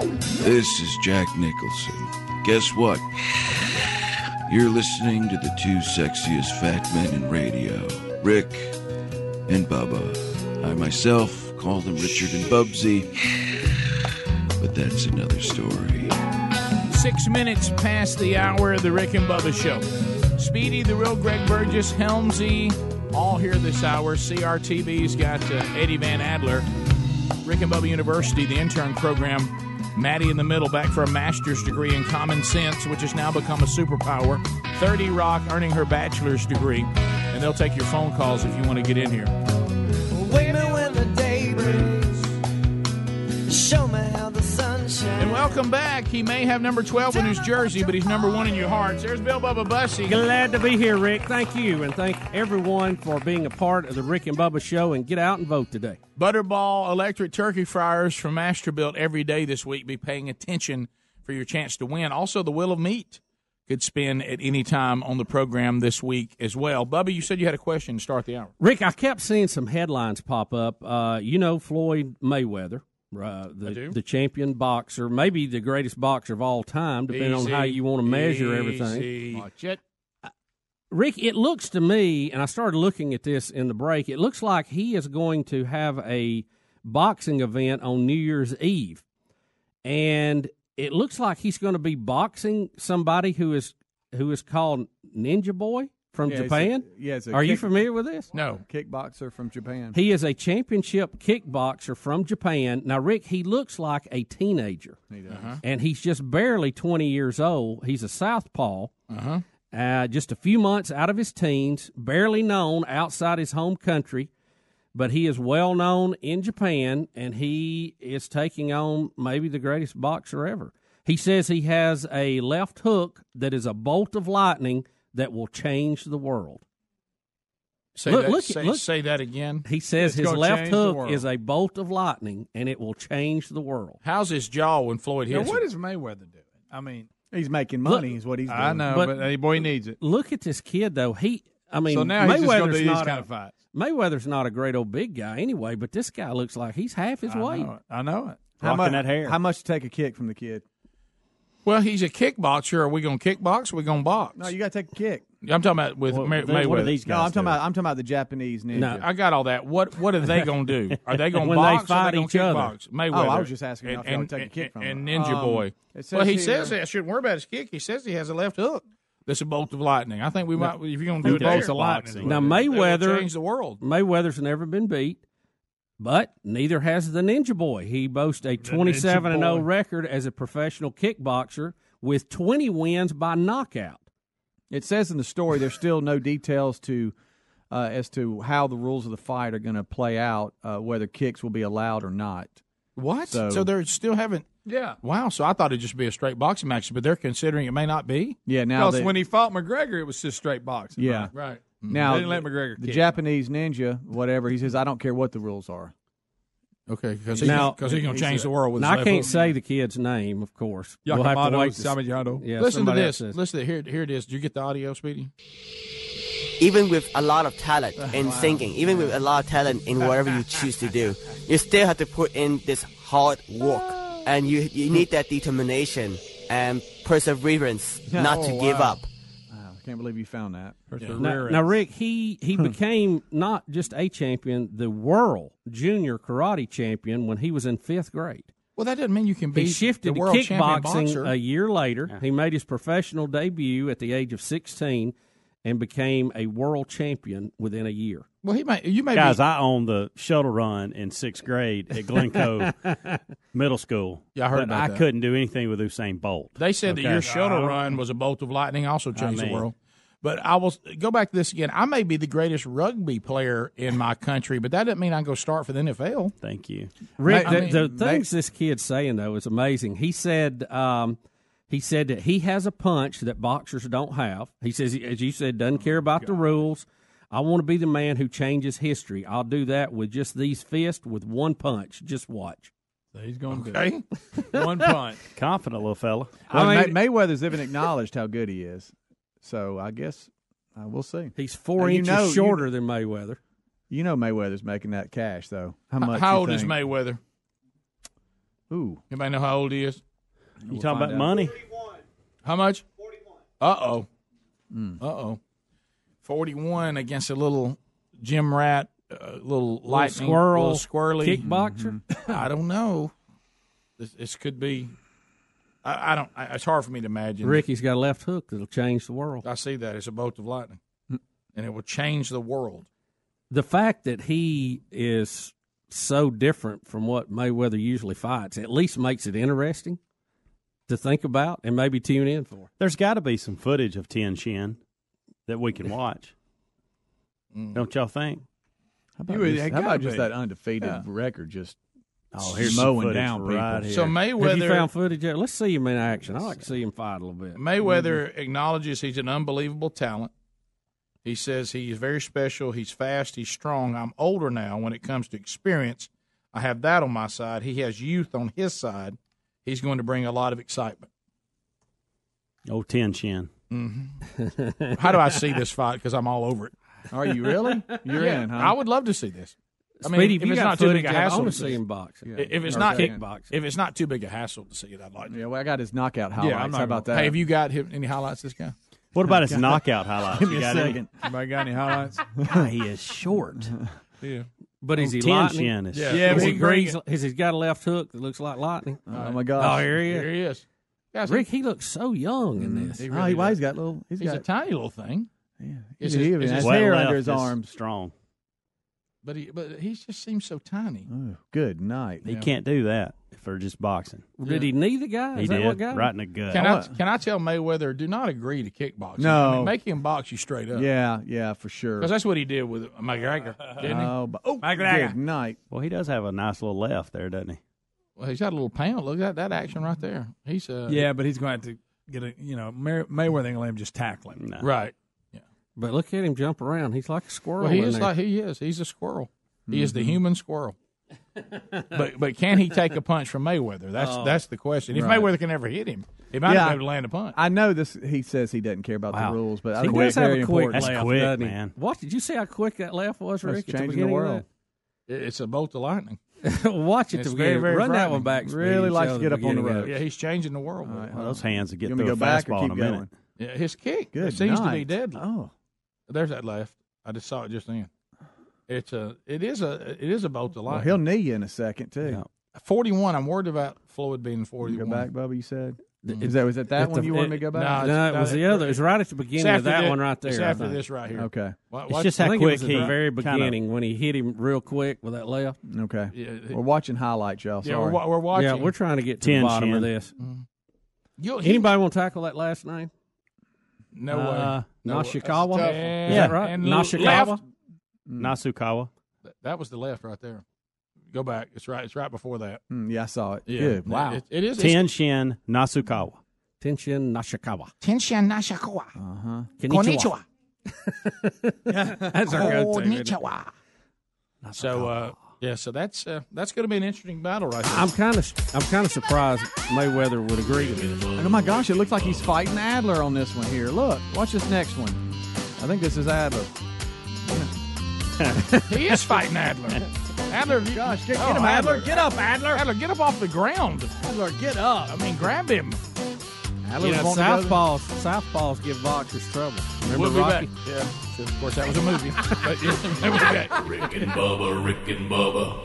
This is Jack Nicholson. Guess what? You're listening to the two sexiest fat men in radio, Rick and Bubba. I myself call them Richard and Bubsy, but that's another story. Six minutes past the hour of the Rick and Bubba Show. Speedy, the real Greg Burgess, Helmsy, all here this hour. CRTV's got uh, Eddie Van Adler. Rick and Bubba University, the intern program. Maddie in the middle, back for a master's degree in common sense, which has now become a superpower. 30 Rock earning her bachelor's degree. And they'll take your phone calls if you want to get in here. Wake me when welcome back. He may have number 12 in his jersey, but he's number one in your hearts. There's Bill Bubba Bussey. Glad to be here, Rick. Thank you, and thank everyone for being a part of the Rick and Bubba show. And get out and vote today. Butterball electric turkey fryers from Masterbuilt every day this week. Be paying attention for your chance to win. Also, the Wheel of Meat could spin at any time on the program this week as well. Bubba, you said you had a question to start the hour. Rick, I kept seeing some headlines pop up. Uh, you know Floyd Mayweather, uh, the, do. the champion boxer, maybe the greatest boxer of all time, depending on how you want to measure everything. Watch it. Rick, it looks to me, and I started looking at this in the break, it looks like he is going to have a boxing event on New Year's Eve. And it looks like he's going to be boxing somebody who is who is called Ninja Boy from Yeah, it's a- Japan. yeah, it's a Are you familiar with this? No. Kickboxer from Japan. He is a championship kickboxer from Japan. Now, Rick, he looks like a teenager, He does. and he's just barely 20 years old. He's a southpaw, Uh-huh. uh, just a few months out of his teens, barely known outside his home country, but he is well known in Japan, and he is taking on maybe the greatest boxer ever. He says he has a left hook that is a bolt of lightning that will change the world. Say, Look- that, look- say, look- say that again. He says It's his left hook is a bolt of lightning, and it will change the world. How's his jaw when Floyd Now, hits what him? is Mayweather doing? I mean, He's making money. is what he's doing. I know, But- but, hey, boy, he needs it. Look at this kid, though. He, I mean, so now he's just going to Mayweather's these not kind a, of fights. Mayweather's not a great old big guy anyway, but this guy looks like he's half his I weight. know. I know it. How Rocking much? that hair. How much to take a kick from the kid? Well, he's a kickboxer. Are we going to kickbox or are we going to box? No, you got to take a kick. I'm talking about with Well, May- then Mayweather. what are these guys No, I'm talking doing? about. I'm talking about the Japanese ninja. No, I got all that. What What are they going to do? Are they going to When they box or fight are they gonna each other. kickbox? Mayweather. Oh, I was just asking and, if y'all and, take a kick from and, him. and Ninja Um, Boy. Well, says he here- says I shouldn't worry about his kick. He says he has a left hook. That's a bolt of lightning. I think we might. If you're going to do it, bolts there, of lightning. Now, Mayweather- change the world. Mayweather's never been beat, but neither has the Ninja Boy. He boasts a 27 and 0 record as a professional kickboxer with 20 wins by knockout. It says in the story there's still no details to uh, as to how the rules of the fight are going to play out, uh, whether kicks will be allowed or not. What? So, So- they're still haven't. Yeah. Wow. So I thought it'd just be a straight boxing match, but they're considering it may not be. Yeah, now Because they- when he fought McGregor, it was just straight boxing. yeah, Right. Right. Mm-hmm. now They didn't let McGregor the kick. Japanese ninja, whatever he says, I don't care what the rules are. Okay. Because Now- he's going to change the world with Now, his I can't say the kid's name, of course. We'll have to wait. to- Samayano. Yeah, Listen to this. else says- Listen. Here, here it is. Do you get the audio, Speedy? even with a lot of talent in singing, even with a lot of talent in whatever you choose to do, you still have to put in this hard work, and you you need that determination and perseverance not to Oh, give up. Wow, I can't believe you found that. Now, now, Rick, he he became not just a champion, the world junior karate champion when he was in fifth grade. Well, that doesn't mean you can be He shifted the to world champion kickboxing a year later. He made his professional debut at the age of 16 and became a world champion within a year. well, he may. You may Guys, be. I owned the shuttle run in sixth grade at Glencoe Middle School. Yeah, I heard but about I that. couldn't do anything with Usain Bolt. They said that your shuttle run was a bolt of lightning, also changed mean- the world. But I will go back to this again. I may be the greatest rugby player in my country, but that doesn't mean I go start for the NFL. Thank you. Rick, I the, mean, the they- things this kid's saying though is amazing. He said um, he said that he has a punch that boxers don't have. He says, as you said, doesn't care about the rules. I want to be the man who changes history. I'll do that with just these fists with one punch. Just watch. So he's going to Okay. do it. One punch. Confident little fella. Well, I mean- May- Mayweather's even acknowledged how good he is. So I guess uh, we'll see. He's four Now, you inches know- you- shorter than Mayweather. You know Mayweather's making that cash though. How much? How you old is? Mayweather? Ooh, Anybody know how old he is? You talking about money? How much? Forty-one. Uh oh. Uh oh. Forty-one against a little gym rat, uh, little lightning, squirrel little squirrely kickboxer. I don't know. This, this could be. I, I don't. I, it's hard for me to imagine. Ricky's got a left hook that'll change the world. I see that. It's a bolt of lightning, mm. and it will change the world. The fact that he is so different from what Mayweather usually fights at least makes it interesting to think about and maybe tune in for. There's got to be some footage of Tenshin that we can watch. Mm. Don't y'all think? how about You just, how about just that undefeated Yeah. record? Just Oh, here's mowing footage down people. right here. So Have you Mayweather, found footage yet? Let's see him in action. I like to see him fight a little bit. Mayweather mm-hmm. acknowledges he's an unbelievable talent. He says he's very special. He's fast. He's strong. I'm older now when it comes to experience. I have that on my side. He has youth on his side. He's going to bring a lot of excitement. Oh, Tenshin. Mm-hmm. How do I see this fight? Because I'm all over it. are you really? You're Yeah, in, huh? I would love to see this. I mean, Speedy, if if you not too footage, big a I hassle want to to see him box. If it's Or not kickboxing. if it's not too big a hassle to see it, I'd like. To. yeah, well, I got his knockout highlights. Yeah, I'm not how about gonna- that? Hey, have you got him, any highlights? This guy. What about his knockout highlights? Give me a got any? second. Anybody got any highlights? God, he is short. yeah. But is oh, he Tien lightning? Is Yeah. Is but he he bring grease? Has he got a left hook that looks like lightning? Oh my God. Oh, here he is. Here he is. Guys, Rick, he looks so young in mm, this. he oh, he, well, he's got little. he's He's a got. tiny little thing, yeah, Is he's his- even is has his hair left under his is arms. Strong. But he but he just seems so tiny. Oh, good night. He can't do that for just boxing. Did he knee the guy? He Is that did what got him? right in the gut. Can I I, can I tell Mayweather do not agree to kickboxing? No. I mean, make him box you straight up. Yeah, yeah, for sure. because that's what he did with McGregor, didn't he? Oh, but, oh McGregor. good night. Well, he does have a nice little left there, doesn't he? Well, he's got a little pound. Look at that action right there. He's uh, Yeah, but he's going to have to get a you know May- Mayweather ain't gonna let him just tackle him. No. right. But look at him jump around. He's like a squirrel. Well, he is there. like he is. He's a squirrel. He is the mm-hmm. human squirrel. but but can he take a punch from Mayweather? That's oh, that's the question. If Right. Mayweather can ever hit him, he might Yeah. not be able to land a punch. I know this. He says he doesn't care about Wow. the rules, but I he think does it's have very a quick important. That's left, quick, doesn't he? man. Watch, did you see how quick that left was, Rick? at changing the beginning world. It's a bolt of lightning. Watch it It's to very, very Run that one back. Speedy, Really likes to get up on the beginning road. Yeah, he's changing the world. All right, Well, those hands would get You want me through to a go back or in keep a minute. going? Yeah, his kick Good it seems to be night. deadly. Oh, There's that left. I just saw it just then. It's a. It is a. It is a bolt of well, he'll knee you in a second too. Yeah. Forty-one. I'm worried about Floyd being You forty-one. go back, Bubba. You said. Mm. Is that was that that At one the- you wanted it- me to go back? it's- No, it was the other. It was right at the beginning of that thi- one right there. It's I after this right here. Okay. Wa- It's just how quick at he the very kinda- beginning when he hit him real quick with that left. Okay. Yeah, We're watching highlights, y'all. yeah, we're, we're watching. Yeah, we're trying to get to Ten the bottom of chin. this. You'll- he- Anybody want to tackle that last name? No Uh, way. No. Nashikawa? That's tough. Yeah. Is that right? And Nashikawa? left. Nasukawa. That was the left right there. Go back. It's right. It's right before that. Mm, yeah, I saw it. Yeah. Good. Wow. It, it is. Tien Shin Nasukawa. Tenshin Nashikawa. Tenshin Nashikawa. Uh-huh. Konnichiwa. That's our go-to. isn't? So uh, yeah. So that's uh, that's going to be an interesting battle right there. I'm kind of I'm kind of surprised Mayweather would agree to this. Oh my gosh! It looks like he's fighting Adler on this one here. Look, watch this next one. I think this is Adler. he is fighting Adler. Adler, Gosh, get, oh, get him, Adler. Get up, Adler, Adler, get up off the ground. Adler. Get up. I mean, grab him. Adler's You know, wanting to go- southpaws southpaws give boxers trouble. Remember We'll be Rocky? back. Yeah. So, of course, that was a movie. but yeah, we'll be back. Rick and Bubba, Rick and Bubba.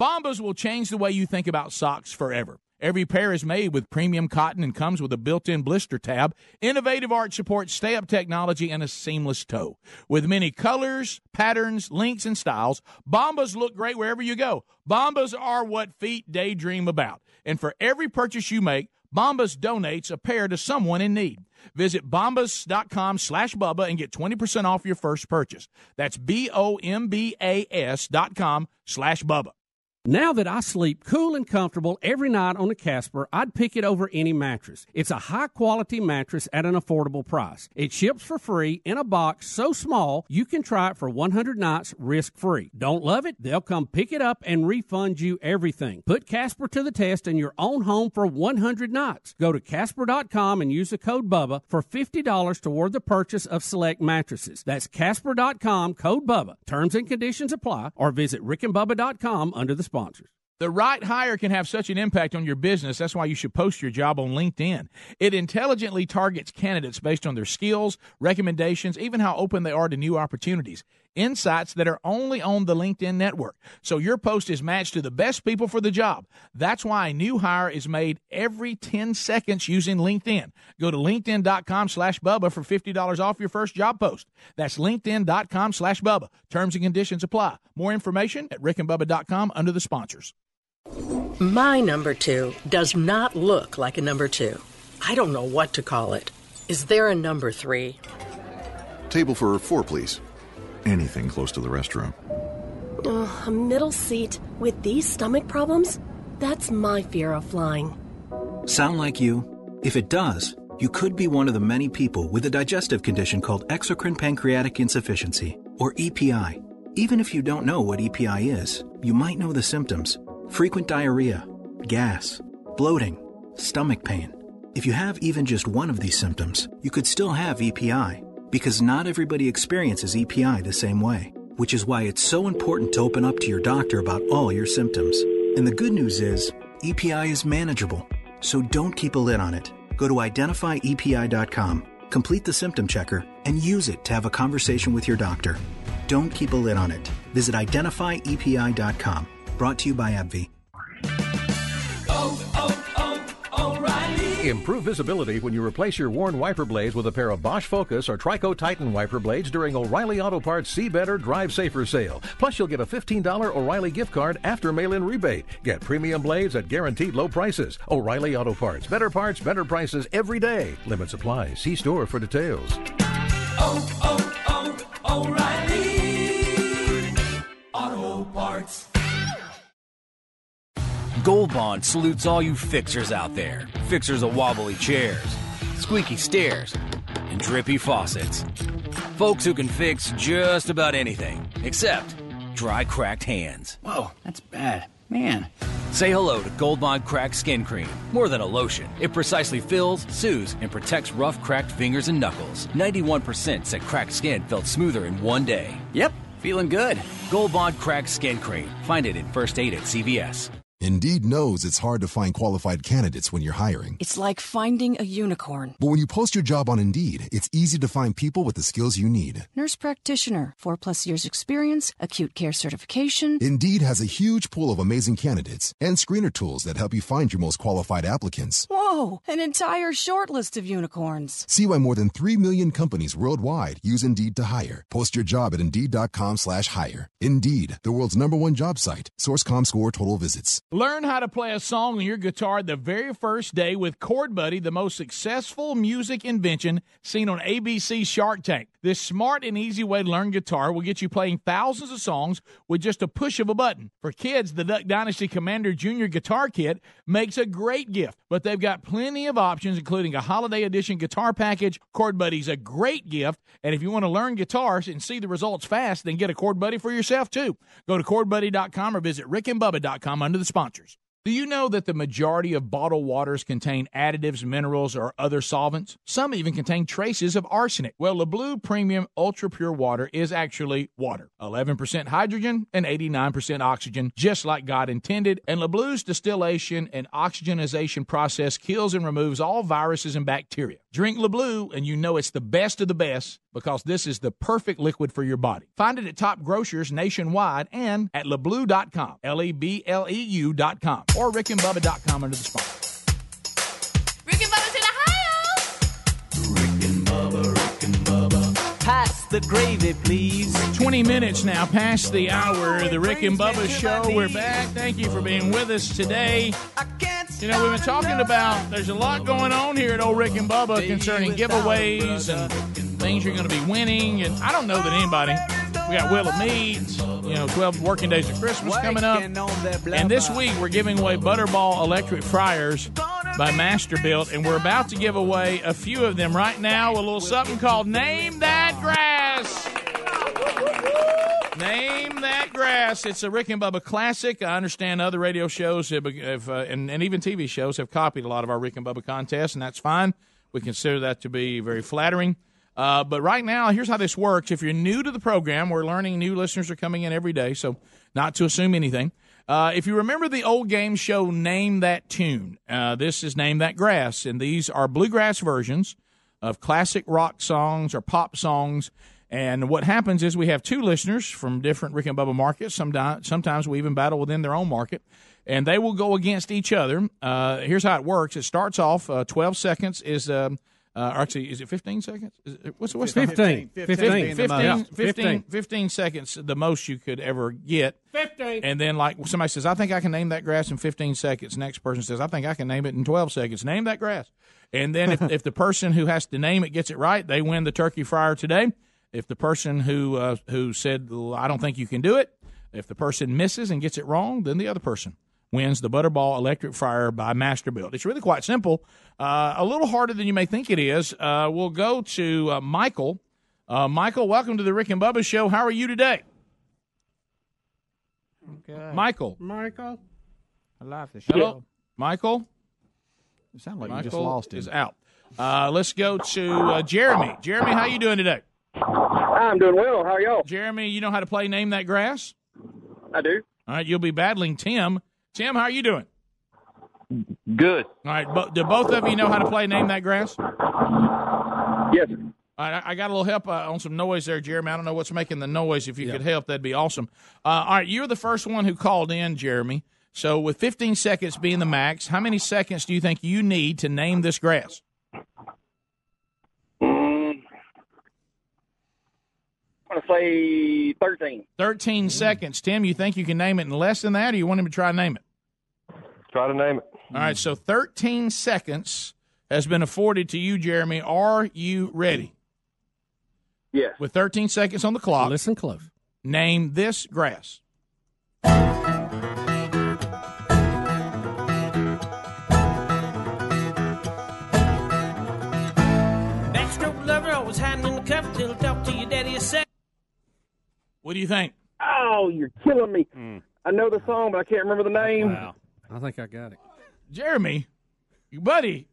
Bombas will change the way you think about socks forever. Every pair is made with premium cotton and comes with a built-in blister tab, innovative arch support, stay-up technology, and a seamless toe. With many colors, patterns, lengths, and styles, Bombas look great wherever you go. Bombas are what feet daydream about. And for every purchase you make, Bombas donates a pair to someone in need. Visit bombas.com slash Bubba and get 20% off your first purchase. That's B-O-M-B-A-S dot com slash Bubba. Now that I sleep cool and comfortable every night on a Casper, I'd pick it over any mattress. It's a high quality mattress at an affordable price. It ships for free in a box so small you can try it for 100 nights risk free. Don't love it? They'll come pick it up and refund you everything. Put Casper to the test in your own home for 100 nights. Go to Casper.com and use the code BUBBA for $50 toward the purchase of select mattresses. That's Casper.com, code BUBBA. Terms and conditions apply or visit rickandbubba.com under the sponsors. The right hire can have such an impact on your business. That's why you should post your job on LinkedIn. It intelligently targets candidates based on their skills, recommendations, even how open they are to new opportunities. Insights that are only on the LinkedIn network. So your post is matched to the best people for the job. That's why a new hire is made every 10 seconds using LinkedIn. Go to LinkedIn.com slash Bubba for $50 off your first job post. That's LinkedIn.com slash Bubba. Terms and conditions apply. More information at rickandbubba.com under the sponsors. My number two does not look like a number two. I don't know what to call it. Is there a number three? Table for four, please. Anything close to the restroom. a middle seat with these stomach problems? That's my fear of flying. Sound like you? If it does, you could be one of the many people with a digestive condition called exocrine pancreatic insufficiency, or EPI. Even if you don't know what EPI is, you might know the symptoms frequent diarrhea, gas, bloating, stomach pain. If you have even just one of these symptoms, you could still have EPI, because not everybody experiences EPI the same way, which is why it's so important to open up to your doctor about all your symptoms. And the good news is, EPI is manageable, so don't keep a lid on it. Go to identifyepi.com, complete the symptom checker, and use it to have a conversation with your doctor. Don't keep a lid on it. Visit identifyepi.com. Brought to you by AbbVie. Improve visibility when you replace your worn wiper blades with a pair of Bosch Focus or Trico Titan wiper blades during O'Reilly Auto Parts See Better, Drive Safer sale. Plus, you'll get a $15 O'Reilly gift card after mail in rebate. Get premium blades at guaranteed low prices. O'Reilly Auto Parts. Better parts, better prices every day. Limit supply. See store for details. Oh, oh, oh, O'Reilly Auto Parts. Gold Bond salutes all you fixers out there. Fixers of wobbly chairs, squeaky stairs, and drippy faucets. Folks who can fix just about anything, except dry, cracked hands. Whoa, that's bad. Man. Say hello to Gold Bond Cracked Skin Cream. More than a lotion, it precisely fills, soothes, and protects rough, cracked fingers and knuckles. 91% said cracked skin felt smoother in one day. Yep, feeling good. Gold Bond Cracked Skin Cream. Find it in First Aid at CVS. Indeed knows it's hard to find qualified candidates when you're hiring. It's like finding a unicorn. But when you post your job on Indeed, it's easy to find people with the skills you need. Nurse practitioner, four plus years experience, acute care certification. Indeed has a huge pool of amazing candidates and screener tools that help you find your most qualified applicants. Whoa, an entire short list of unicorns. See why more than 3 million companies worldwide use Indeed to hire. Post your job at Indeed.com slash hire. Indeed, the world's number one job site. Source.comScore total visits. Learn how to play a song on your guitar the very first day with Chord Buddy, the most successful music invention seen on ABC Shark Tank. This smart and easy way to learn guitar will get you playing thousands of songs with just a push of a button. For kids, the Duck Dynasty Commander Junior Guitar Kit makes a great gift, but they've got plenty of options, including a holiday edition guitar package. Chord Buddy's a great gift, and if you want to learn guitars and see the results fast, then get a Chord Buddy for yourself too. Go to chordbuddy.com or visit rickandbubba.com under the sponsors. Do you know that the majority of bottled waters contain additives, minerals, or other solvents? Some even contain traces of arsenic. Well, LeBleu Premium Ultra Pure Water is actually water 11% hydrogen and 89% oxygen, just like God intended. And LeBleu's distillation and oxygenization process kills and removes all viruses and bacteria. Drink LeBleu, and you know it's the best of the best because this is the perfect liquid for your body. Find it at top grocers nationwide and at lebleu.com, L E B L E U.com, or rickandbubba.com under the sponsor. Rick and Bubba's in Ohio. Rick and Bubba, Rick and Bubba. Pass the gravy, please. 20 minutes now past the hour of the Rick and Bubba show. We're back. Thank you for being with us today. You know, we've been talking about there's a lot going on here at Old Rick and Bubba concerning giveaways and things you're going to be winning. And I don't know that anybody. We got Wheel of Meats, you know, 12 working days of Christmas coming up. And this week we're giving away Butterball electric fryers by Masterbuilt. And we're about to give away a few of them right now. A little something called Name That Grass. Name that grass. It's a Rick and Bubba classic. I understand other radio shows have, have uh, and, and even TV shows have copied a lot of our Rick and Bubba contests, and that's fine. We consider that to be very flattering. Uh, but right now, here's how this works. If you're new to the program, we're learning new listeners are coming in every day, so not to assume anything. Uh, if you remember the old game show Name That Tune, uh, this is Name That Grass, and these are bluegrass versions of classic rock songs or pop songs. And what happens is we have two listeners from different Rick and Bubba markets. Sometimes, sometimes we even battle within their own market, and they will go against each other. Uh, here's how it works: it starts off uh, 12 seconds is. Um, uh, or actually, is it 15 seconds? Is it, what's what's the 15. 15, 15. 15, Yeah, 15, 15. 15 seconds, the most you could ever get. 15. And then, like, somebody says, I think I can name that grass in 15 seconds. Next person says, I think I can name it in 12 seconds. Name that grass. And then, if, if the person who has to name it gets it right, they win the turkey fryer today. If the person who uh, who said, I don't think you can do it, if the person misses and gets it wrong, then the other person wins the Butterball Electric Fryer by Masterbuilt. It's really quite simple. Uh, a little harder than you may think it is. Uh, we'll go to uh, Michael. Uh, Michael, welcome to the Rick and Bubba Show. How are you today? Michael. Michael. I love the Hello, Michael. It sounds like Michael you just lost him. is out. Uh, let's go to uh, Jeremy. Jeremy, how are you doing today? I'm doing well. How are y'all? Jeremy, you know how to play Name That Grass? I do. All right, you'll be battling Tim. Tim, how are you doing? Good. All right, but do both of you know how to play Name That Grass? Yes. All right, I I got a little help uh, on some noise there, Jeremy. I don't know what's making the noise. If you could help, that'd be awesome. Uh, all right, you're the first one who called in, Jeremy. So, with 15 seconds being the max, how many seconds do you think you need to name this grass? I'm going to say 13. 13 mm-hmm. seconds. Tim, you think you can name it in less than that, or you want him to try to name it? Try to name it. All right, so 13 seconds has been afforded to you, Jeremy. Are you ready? Yes. With 13 seconds on the clock. Listen close. Name this grass. Backstroke lover, always hiding in the cover till talk to your daddy a sec. What do you think? Oh, you're killing me. I know the song, but I can't remember the name. Wow. I think I got it. Jeremy, buddy,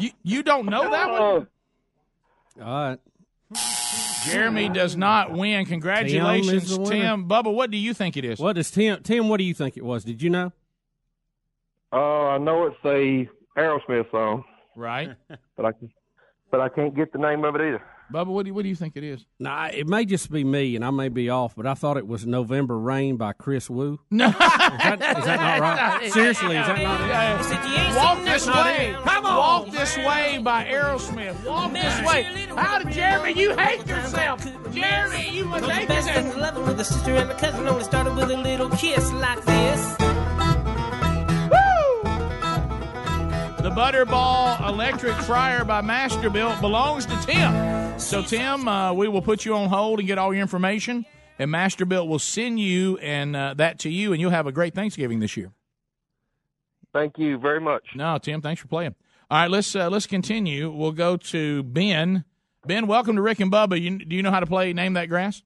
you, you don't know that one? Oh, All right. Jeremy does not win. Congratulations, Tim is Tim. Bubba, what do you think it is? What does Tim? Tim, what do you think it was? Did you know? Uh, I know it's a Aerosmith song, Right. but I but I can't get the name of it either. Bubba, what do you, what do you think it is? Nah, it may just be me, and I may be off, but I thought it was November Rain by Chris Wu. No. Is that, is that not right? Seriously, is that not it? Walk this way. Come on. Walk this way by Aerosmith. Walk this way. How did Jeremy? You hate yourself. Jeremy, you must hate Best friend yourself. loving with a sister and a cousin only started with a little kiss like this. The Butterball Electric Fryer by Masterbuilt belongs to Tim. So, Tim, uh, we will put you on hold and get all your information, and Masterbuilt will send you and uh, that to you, and you'll have a great Thanksgiving this year. Thank you very much. No, Tim, thanks for playing. All right, let's uh, let's continue. We'll go to Ben. Ben, welcome to Rick and Bubba. You, do you know how to play Name That Grass?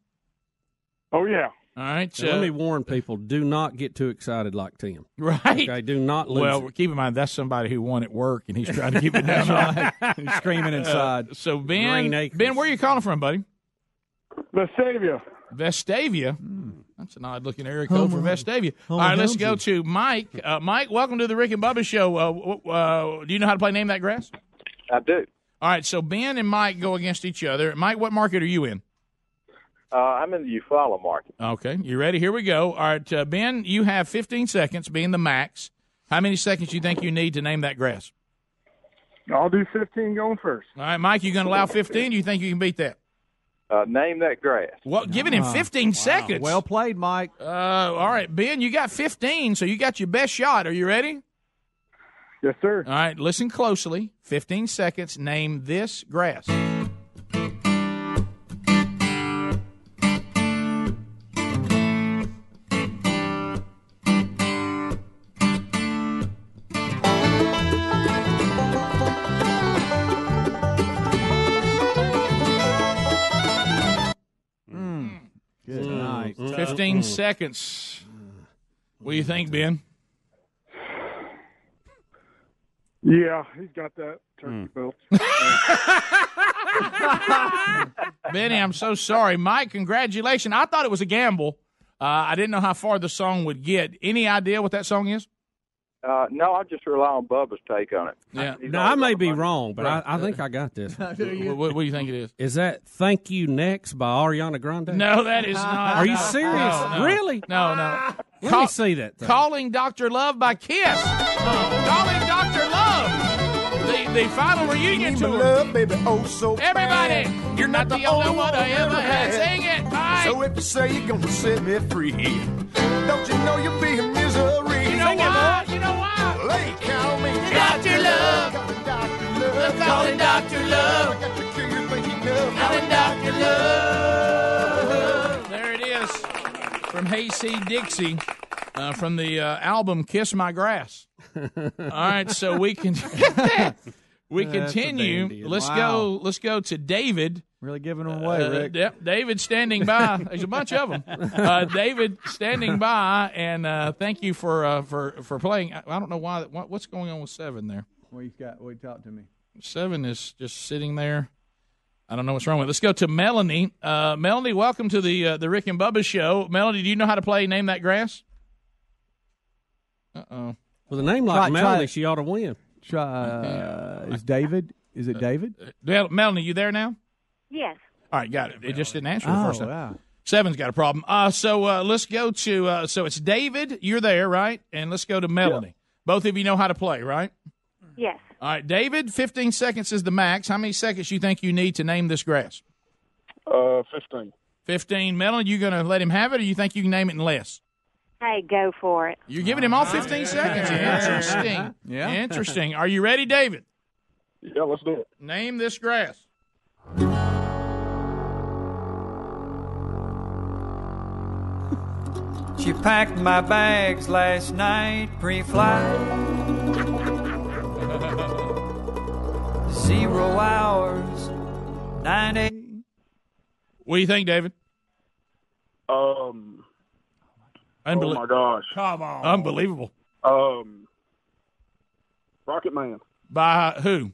Oh yeah. All right. Now, let uh, me warn people: do not get too excited like Tim. Right. Okay, do not lose. Well, it. keep in mind that's somebody who won at work, and he's trying to keep it down. He's screaming inside. Uh, so Ben, Ben, where are you calling from, buddy? Vestavia. Vestavia. That's an odd looking area code for Vestavia. All right, let's go to Mike. Uh, Mike, welcome to the Rick and Bubba Show. Uh, uh, do you know how to play Name That Grass? I do. All right, so Ben and Mike go against each other. Mike, what market are you in? Uh, I'm in the Eufaula market. Okay, you ready? Here we go. All right, uh, Ben, you have 15 seconds, being the max. How many seconds do you think you need to name that grass? I'll do 15 going first. All right, Mike, you going to allow 15? Do you think you can beat that? Uh, name that grass. Well, giving him 15 seconds. Well played, Mike. Uh, all right, Ben, you got 15, so you got your best shot. Are you ready? Yes, sir. All right, listen closely. 15 seconds. Name this grass. Seconds. What do you think, Ben? Yeah, he's got that turkey belt. Benny, I'm so sorry. Mike, congratulations. I thought it was a gamble. Uh, I didn't know how far the song would get. Any idea what that song is? Uh, no, I just rely on Bubba's take on it. Yeah. He's Now I may be wrong, but Right. I, I think I got this. What, what, what do you think it is? Is that "Thank You Next" by Ariana Grande? No, that is not. Are you serious? no, no. Really? No, no. Let Call- me see that. thing. Calling Dr. Love by Kiss. Calling Dr. Love. The, the final reunion tour. love, baby, oh so Everybody, bad. you're not the only one I ever had. Sing it. Bye. So if you say you're gonna set me free, don't you know you'll be Calling Dr. Love. I got to cure your thinking of. Calling Dr. Love. There it is from Hayseed Dixie uh, from the uh, album Kiss My Grass. All right, so we can we continue. Let's Wow. go. Let's go to David. Really giving them away, Uh, Rick. Yep, David standing by. There's a bunch of them. Uh, David standing by, and uh, thank you for uh, for for playing. I, I don't know why. What, what's going on with seven there? Well, you got. Well, talk to me. Seven is just sitting there. I don't know what's wrong with. it. Let's go to Melanie. Uh, Melanie, welcome to the uh, the Rick and Bubba show. Melanie, do you know how to play Name That Grass? Uh oh. With a name like Try- Melanie, try- she ought to win. Try. Uh, is David? Is it David? Mel- Melanie, you there now? Yes. All right, got it. It just didn't answer the Oh, first time. wow. Seven's got a problem. Uh, so uh, let's go to. Uh, so it's David. You're there, right? And let's go to Melanie. Both of you know how to play, right? Yes. All right, David. 15 seconds is the max. How many seconds you think you need to name this grass? Uh, 15. 15. Melanie, you going to let him have it, or you think you can name it in less? Hey, go for it. You're giving him all 15 seconds. Interesting. Yeah. Interesting. Are you ready, David? Yeah, let's do it. Name this grass. She packed my bags last night pre-flight. Zero hours, nine eight. What do you think, David? Um, Unbelie- oh my gosh. Come on. Unbelievable. Um, Rocket Man, By who?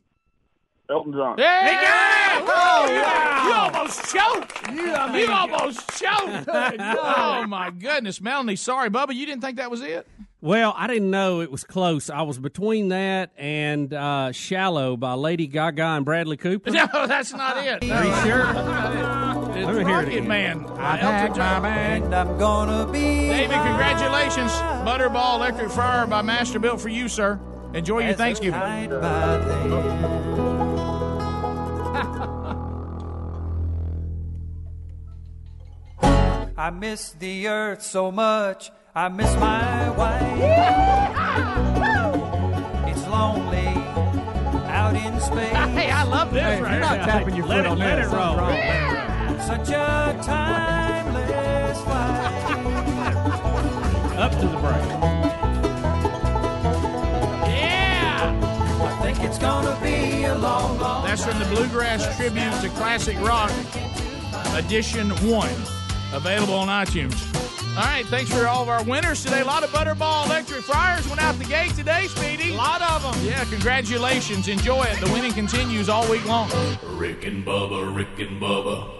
Elton John. Yeah! Oh, wow. you almost choked. You, almost choked. oh, my goodness. Melanie, sorry, Bubba, you didn't think that was it? Well, I didn't know it was close. I was between that and uh, "Shallow" by Lady Gaga and Bradley Cooper. No, that's not it. Are you sure? It's Let me hear it again. Man. I packed Elton John. my bag, and I'm gonna be. David, congratulations. Butterball Electric Fire by Masterbuilt for you, sir. Enjoy your Thanksgiving. I miss the earth so much. I miss my wife. It's lonely out in space. Hey, I love this Hey, right you're not here. tapping your Let foot it- on let this. it roll. Something's wrong. Such a timeless life. Up to the break. Yeah! I think it's gonna be a long, long. That's from the Bluegrass Tribute to Classic Rock, Edition 1, available on iTunes. All right, thanks for all of our winners today. A lot of Butterball Electric Fryers went out the gate today, Speedy. A lot of them. Yeah, congratulations. Enjoy it. The winning continues all week long. Rick and Bubba, Rick and Bubba.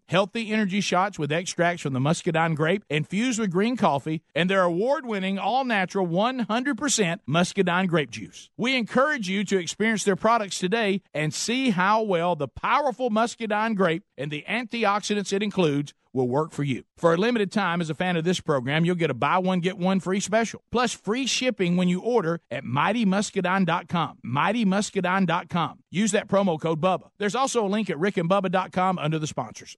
healthy energy shots with extracts from the muscadine grape infused with green coffee, and their award winning all natural 100% muscadine grape juice. We encourage you to experience their products today and see how well the powerful muscadine grape and the antioxidants it includes will work for you. For a limited time, as a fan of this program, you'll get a buy one, get one free special, plus free shipping when you order at mightymuscadine.com. Mightymuscadine.com. Use that promo code BUBBA. There's also a link at rickandbubba.com under the sponsors.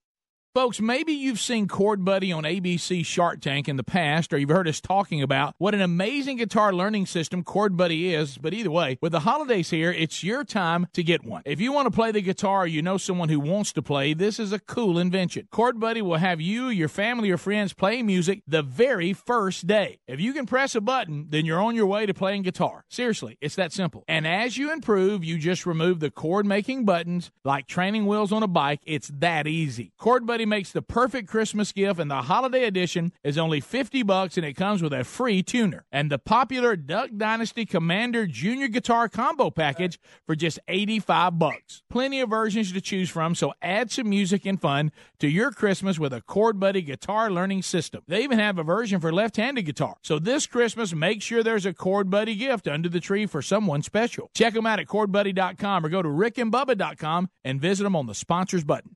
Folks, maybe you've seen Chord Buddy on ABC Shark Tank in the past, or you've heard us talking about what an amazing guitar learning system Chord Buddy is. But either way, with the holidays here, it's your time to get one. If you want to play the guitar or you know someone who wants to play, this is a cool invention. Chord Buddy will have you, your family, or friends play music the very first day. If you can press a button, then you're on your way to playing guitar. Seriously, it's that simple. And as you improve, you just remove the chord making buttons like training wheels on a bike. It's that easy. Chord Buddy makes the perfect Christmas gift, and the holiday edition is only 50 bucks and it comes with a free tuner. And the popular Duck Dynasty Commander Junior Guitar Combo Package for just 85 bucks. Plenty of versions to choose from, so add some music and fun to your Christmas with a Chord Buddy guitar learning system. They even have a version for left-handed guitar. So this Christmas, make sure there's a Chord Buddy gift under the tree for someone special. Check them out at chordbuddy.com or go to rickandbubba.com and visit them on the sponsors button.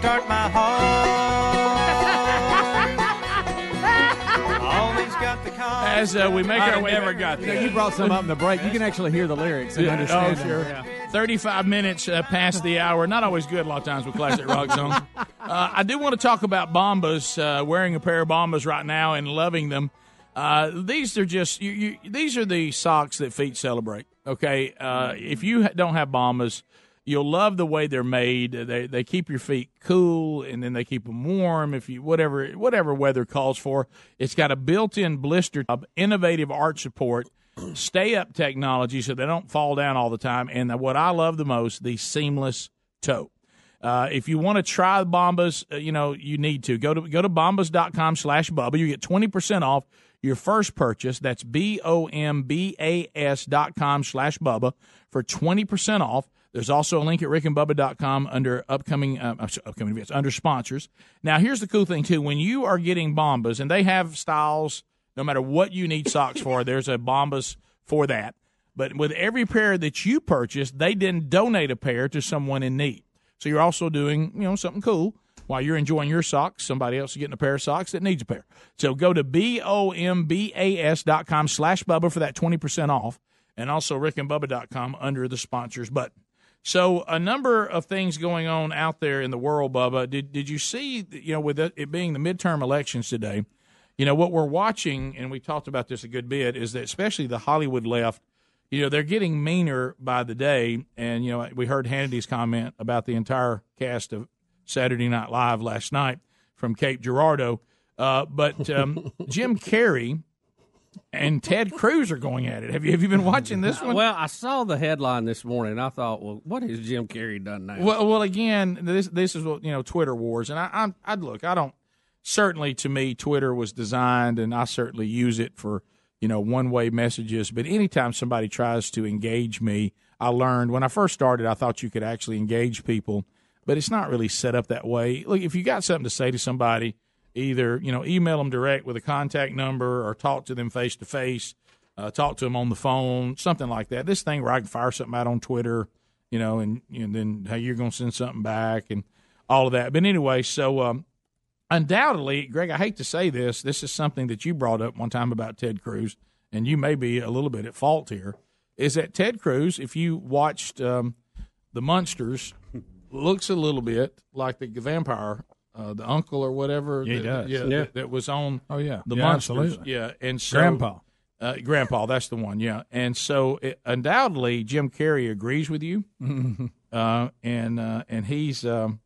Kickstart my heart. Always got the car. As uh, we make I our way never back- got that. You brought some up in the break. You can actually hear the lyrics and Yeah, understand oh, them. sure. Yeah. 35 minutes uh, past the hour. Not always good a lot of times with Classic Rock songs. Uh, I do want to talk about Bombas, uh, wearing a pair of Bombas right now and loving them. Uh, these are just, you, you, these are the socks that feet celebrate. Okay. Uh, if you don't have Bombas, You'll love the way they're made. They they keep your feet cool, and then they keep them warm if you whatever whatever weather calls for. It's got a built-in blister tub, innovative arch support, stay up technology, so they don't fall down all the time. And what I love the most, the seamless toe. Uh, if you want to try Bombas, uh, you know, you need to. Go to go to bombas.com slash Bubba. You get 20% off your first purchase. That's B O M B A S dot com slash Bubba for 20% off. There's also a link at rickandbubba.com under upcoming uh, upcoming events, under sponsors. Now, here's the cool thing, too. When you are getting Bombas, and they have styles, no matter what you need socks for, there's a Bombas for that. But with every pair that you purchase, they then donate a pair to someone in need. So you're also doing, you know, something cool while you're enjoying your socks. Somebody else is getting a pair of socks that needs a pair. So go to B-O-M-B-A-S dot com slash Bubba for that 20% off and also rickandbubba.com under the sponsors button. So a number of things going on out there in the world, Bubba. Did, did you see, you know, with it being the midterm elections today, you know, what we're watching, and we talked about this a good bit, is that especially the Hollywood left, you know, they're getting meaner by the day. And, you know, we heard Hannity's comment about the entire cast of Saturday Night Live last night from Cape Girardeau. Uh, but um, Jim Carrey and Ted Cruz are going at it. Have you have you been watching this one? Well, I saw the headline this morning. and I thought, well, what has Jim Carrey done now? Well, well, again, this this is what you know, Twitter wars, and I, I'm, I'd look. I don't. Certainly, to me, Twitter was designed, and I certainly use it for you know one way messages. But anytime somebody tries to engage me, I learned when I first started, I thought you could actually engage people, but it's not really set up that way. Look, if you got something to say to somebody, either you know email them direct with a contact number or talk to them face to face, talk to them on the phone, something like that. This thing where I can fire something out on Twitter, you know, and, and then hey, you're going to send something back and all of that. But anyway, so um, undoubtedly, Greg, I hate to say this, this is something that you brought up one time about Ted Cruz, and you may be a little bit at fault here. Is that Ted Cruz? If you watched um, the Munsters, looks a little bit like the vampire. Uh, the uncle or whatever, Yeah, he that, does. Yeah, Yeah. That, that was on. Oh, yeah. the Yeah, Munsters. absolutely. Yeah, and so Grandpa. uh, Grandpa, that's the one. Yeah, and so it, undoubtedly Jim Carrey agrees with you, uh, and uh, and he's um,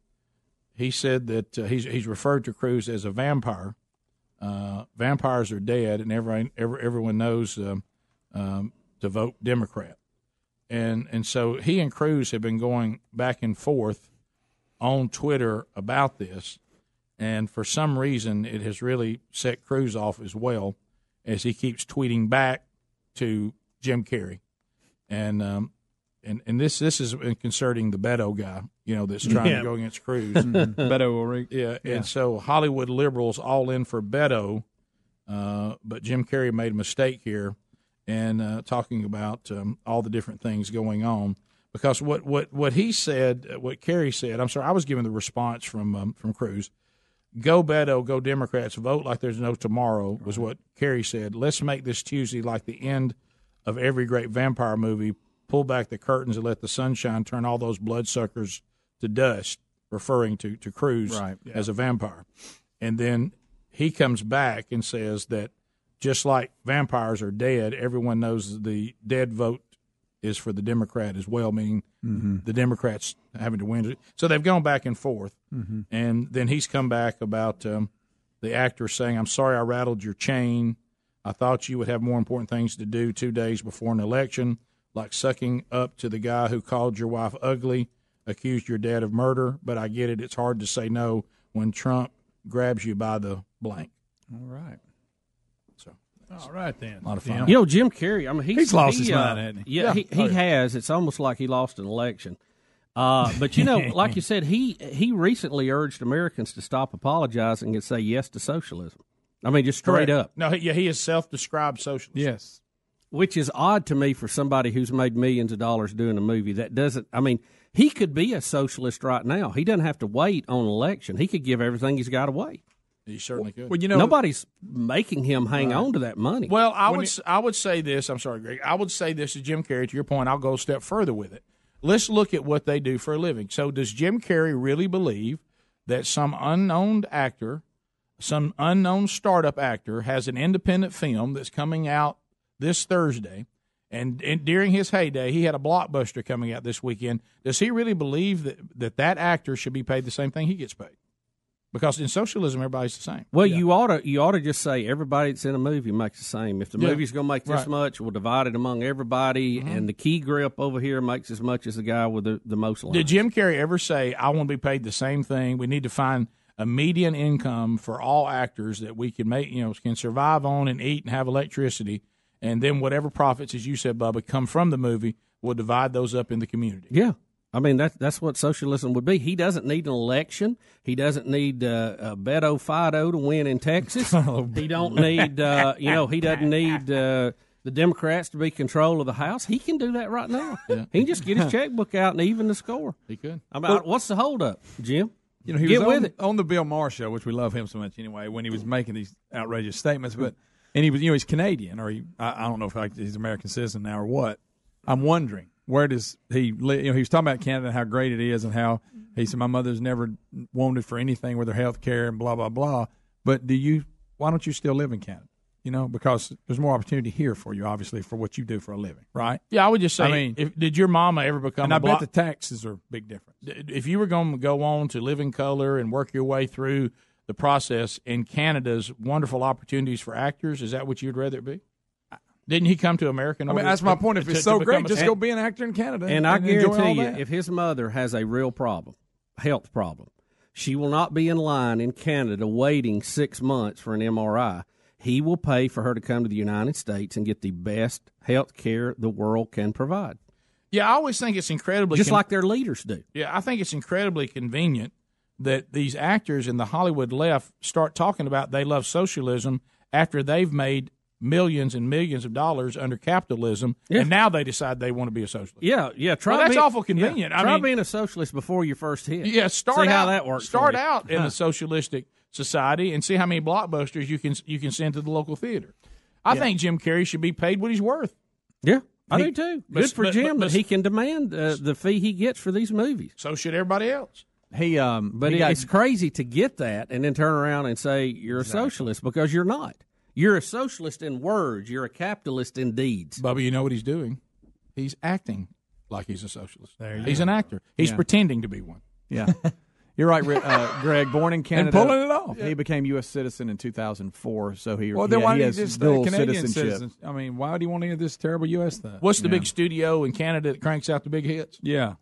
he said that uh, he's he's referred to Cruz as a vampire. Uh, vampires are dead, and everyone every, everyone knows um, um, to vote Democrat, and and so he and Cruz have been going back and forth on Twitter about this, and for some reason it has really set Cruz off as well as he keeps tweeting back to Jim Carrey, and um, and and this this is concerning the Beto guy, you know, that's trying Yeah. to go against Cruz. Mhm. Beto O'Rourke. Yeah, Yeah. and so Hollywood liberals all in for Beto, uh, but Jim Carrey made a mistake here, and uh, talking about um, all the different things going on. Because what, what, what he said, what Carrey said, I'm sorry, I was given the response from um, from Cruz. Go Beto, go Democrats, vote like there's no tomorrow was what Carrey said. Let's make this Tuesday like the end of every great vampire movie. Pull back the curtains and let the sunshine turn all those bloodsuckers to dust, referring to, to Cruz Right. as a vampire. And then he comes back and says that just like vampires are dead, everyone knows the dead vote is for the Democrat as well, meaning Mhm. the Democrats having to win. So they've gone back and forth. Mhm. And then he's come back about um, the actor saying, I'm sorry I rattled your chain. I thought you would have more important things to do two days before an election, like sucking up to the guy who called your wife ugly, accused your dad of murder. But I get it. It's hard to say no when Trump grabs you by the blank. All right. So, all right then. A lot of fun. You know, Jim Carrey. I mean, he's, He's lost he, his uh, mind, hasn't he? Yeah, Yeah. he, he Oh, yeah. has. It's almost like he lost an election. Uh, but you know, like you said, he he recently urged Americans to stop apologizing and say yes to socialism. I mean, just straight Correct. up. No, he, yeah, he is self-described socialist. Yes. Which is odd to me for somebody who's made millions of dollars doing a movie that doesn't. I mean, he could be a socialist right now. He doesn't have to wait on election. He could give everything he's got away. He certainly could. Well, you know, nobody's making him hang on to that money. Well, I would s I would say this. I'm sorry, Greg. I would say this to Jim Carrey. To your point, I'll go a step further with it. Let's look at what they do for a living. So, does Jim Carrey really believe that some unknown actor, some unknown startup actor, has an independent film that's coming out this Thursday, and, and during his heyday, he had a blockbuster coming out this weekend. Does he really believe that that, that actor should be paid the same thing he gets paid? Because in socialism, everybody's the same. Well, you ought to you ought to just say everybody that's in a movie makes the same. If the Yeah. movie's going to make this Right. Mm-hmm. much, we'll divide it among everybody, and the key grip over here makes as much as the guy with the, the most lines. Did Jim Carrey ever say, "I want to be paid the same thing"? We need to find a median income for all actors that we can make, you know, can survive on and eat and have electricity, and then whatever profits, as you said, Bubba, come from the movie, we'll divide those up in the community. Yeah. I mean that that's what socialism would be. He doesn't need an election. He doesn't need uh, uh, Beto Fido to win in Texas. he don't need uh, you know he doesn't need uh, the Democrats to be control of the House. He can do that right now. He can just get his checkbook out and even the score. He could. I mean, what's the holdup, Jim? You know, he Get was with on, it. on the Bill Maher show, which we love him so much anyway. When he was making these outrageous statements, but and he was, you know, he's Canadian, or he, I, I don't know if like, he's American citizen now or what. I'm wondering where does he, li- you know, he was talking about Canada and how great it is, and how he said my mother's never wanted for anything with her health care and blah blah blah. But do you? Why don't you still live in Canada? You know, because there's more opportunity here for you, obviously, for what you do for a living, right? Yeah, I would just say, I mean, if, did your mama ever become? and a I block- bet the taxes are a big difference. if you were going to go on to live in color and work your way through the process in Canada's wonderful opportunities for actors, is that what you'd rather it be? Didn't he come to America? I mean, order that's to- my point. If to- it's so become great, a- just go be an actor in Canada. And I enjoy all guarantee you, if his mother has a real problem, health problem, she will not be in line in Canada waiting six months for an MRI. He will pay for her to come to the United States and get the best health care the world can provide, Yeah, I always think it's incredibly just con- like their leaders do. Yeah, I think it's incredibly convenient that these actors in the Hollywood left start talking about they love socialism after they've made millions and millions of dollars under capitalism, and now they decide they want to be a socialist. Yeah, yeah. Try Well, that's be- awful convenient. yeah, I try mean- being a socialist before you first hit. Yeah, start See out, how that works. Start out in Huh. a socialistic society and see how many blockbusters you can you can send to the local theater. I Yeah. think Jim Carrey should be paid what he's worth. Yeah, I He- do too. but- Good for but- Jim but- that he can demand uh, the fee he gets for these movies. So should everybody else. He um, But he it- got- it's crazy to get that and then turn around and say you're a socialist because you're not. You're a socialist in words. You're a capitalist in deeds. Bubba, you know what he's doing? He's acting like he's a socialist. There you he's go. an actor. He's Yeah. pretending to be one. Yeah. You're right, uh, Greg. Born in Canada, pulling it off. He became U.S. citizen in 2004, so he Well, then yeah, why he did he has just dual Canadian citizenship. citizen? I mean, why do you want any of this terrible U.S. stuff? What's the Yeah. big studio in Canada that cranks out the big hits? Yeah.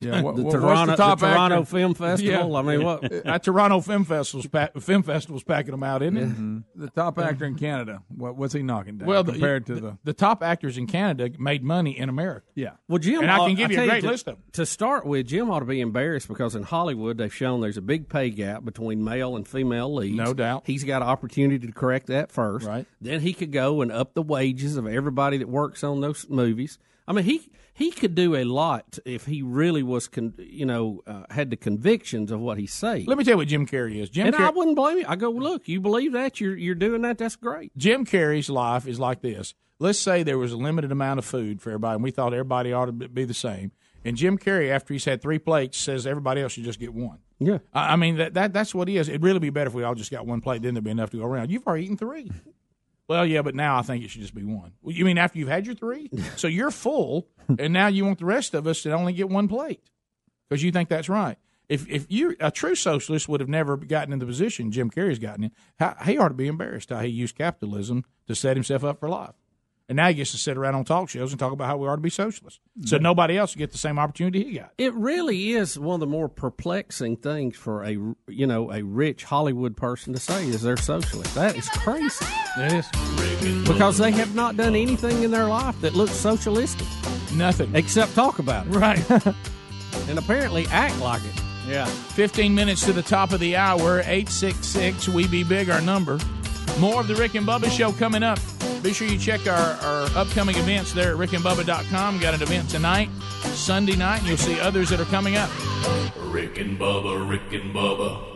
Yeah, what- the what- what's Toronto, the top Toronto actor? Film Festival. I mean, what? At Toronto Film Festival's pa- Film Festival's packing them out, isn't it? Mhm. The top actor in Canada. What, what's he knocking down? Well, the- compared to the, the, the top actors in Canada made money in America. yeah. Well, Jim, And I can give you a great to, list of them. To start with, Jim ought to be embarrassed because in Hollywood they've shown there's a big pay gap between male and female leads. No doubt. He's got an opportunity to correct that first. Right. Then he could go and up the wages of everybody that works on those movies. I mean, he he could do a lot if he really was, con, you know, uh, had the convictions of what he's saying. Let me tell you what Jim Carrey is. Jim and I wouldn't blame you. I go, look, you believe that? You're you're doing that. That's great. Jim Carrey's life is like this. Let's say there was a limited amount of food for everybody, and we thought everybody ought to be the same. And Jim Carrey, after he's had three plates, says everybody else should just get one. Yeah. I I mean that, that that's what he is. It'd really be better if we all just got one plate. Then there'd be enough to go around. You've already eaten three. Well, yeah, but now I think it should just be one. Well, you mean after you've had your three? so you're full, and now you want the rest of us to only get one plate because you think that's right. If if you a true socialist would have never gotten in the position Jim Carrey's gotten in, how, he ought to be embarrassed how he used capitalism to set himself up for life. And now he gets to sit around on talk shows and talk about how we ought to be socialists. So nobody else will get the same opportunity he got. It really is one of the more perplexing things for a you know a rich Hollywood person to say is they're socialist. That is crazy. It is because they have not done anything in their life that looks socialistic. Nothing except talk about it, right? and apparently act like it. Yeah. 15 minutes to the top of the hour. 866 We Be Big, our number. More of the Rick and Bubba show coming up. Be sure you check our, our upcoming events there at rickandbubba.com. Got an event tonight, Sunday night, and you'll see others that are coming up. Rick and Bubba, Rick and Bubba.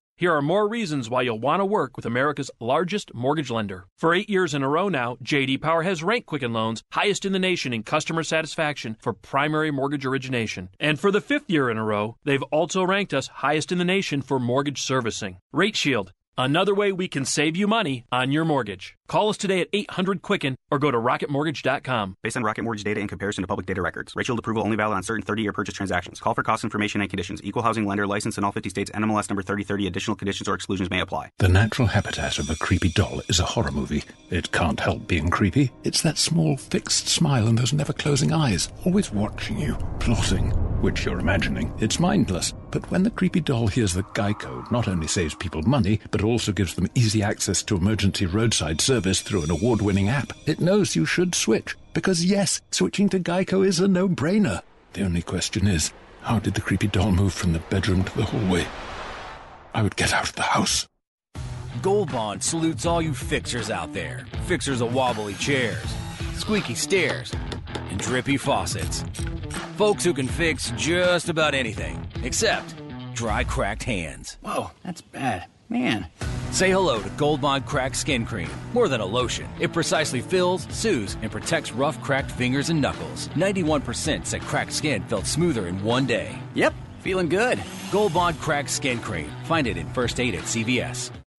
Here are more reasons why you'll want to work with America's largest mortgage lender. For eight years in a row now, JD Power has ranked Quicken Loans highest in the nation in customer satisfaction for primary mortgage origination. And for the fifth year in a row, they've also ranked us highest in the nation for mortgage servicing. Rate Shield. Another way we can save you money on your mortgage. Call us today at 800 Quicken or go to rocketmortgage.com. Based on Rocket Mortgage data in comparison to public data records. Rate Shield approval only valid on certain 30-year purchase transactions. Call for cost information and conditions. Equal housing lender license in all 50 states. NMLS number 3030. Additional conditions or exclusions may apply. The natural habitat of a creepy doll is a horror movie. It can't help being creepy. It's that small fixed smile and those never closing eyes, always watching you, plotting, which you're imagining. It's mindless. But when the creepy doll hears that Geico not only saves people money, but also gives them easy access to emergency roadside service through an award winning app, it knows you should switch. Because yes, switching to Geico is a no brainer. The only question is, how did the creepy doll move from the bedroom to the hallway? I would get out of the house. Gold Bond salutes all you fixers out there. Fixers of wobbly chairs, squeaky stairs, and drippy faucets. Folks who can fix just about anything, except dry, cracked hands. Whoa, that's bad. Man. Say hello to Gold Bond Cracked Skin Cream. More than a lotion, it precisely fills, soothes, and protects rough, cracked fingers and knuckles. 91% said cracked skin felt smoother in one day. Yep, feeling good. Gold Bond Cracked Skin Cream. Find it in First Aid at CVS.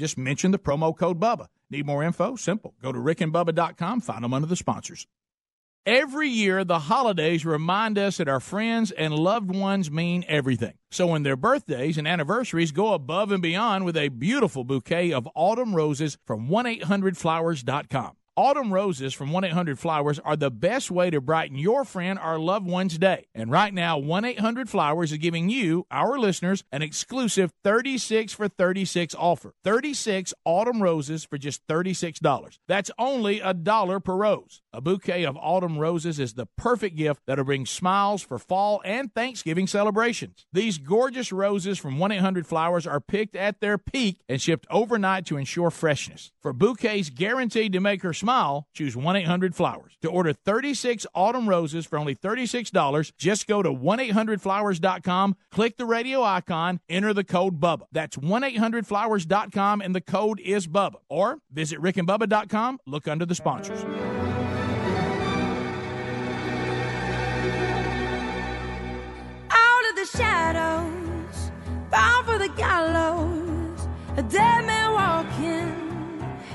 Just mention the promo code BUBBA. Need more info? Simple. Go to rickandbubba.com, find them under the sponsors. Every year, the holidays remind us that our friends and loved ones mean everything. So, when their birthdays and anniversaries, go above and beyond with a beautiful bouquet of autumn roses from 1 800flowers.com. Autumn roses from 1 800 Flowers are the best way to brighten your friend or loved one's day. And right now, 1 800 Flowers is giving you, our listeners, an exclusive 36 for 36 offer. 36 autumn roses for just $36. That's only a dollar per rose. A bouquet of autumn roses is the perfect gift that'll bring smiles for fall and Thanksgiving celebrations. These gorgeous roses from 1 800 Flowers are picked at their peak and shipped overnight to ensure freshness. For bouquets guaranteed to make her smile, smile, choose 1 800 Flowers. To order 36 autumn roses for only $36, just go to 1 800flowers.com, click the radio icon, enter the code BUBBA. That's 1 800flowers.com, and the code is BUBBA. Or visit rickandbubba.com, look under the sponsors. out of the shadows, bound for the gallows. A dead man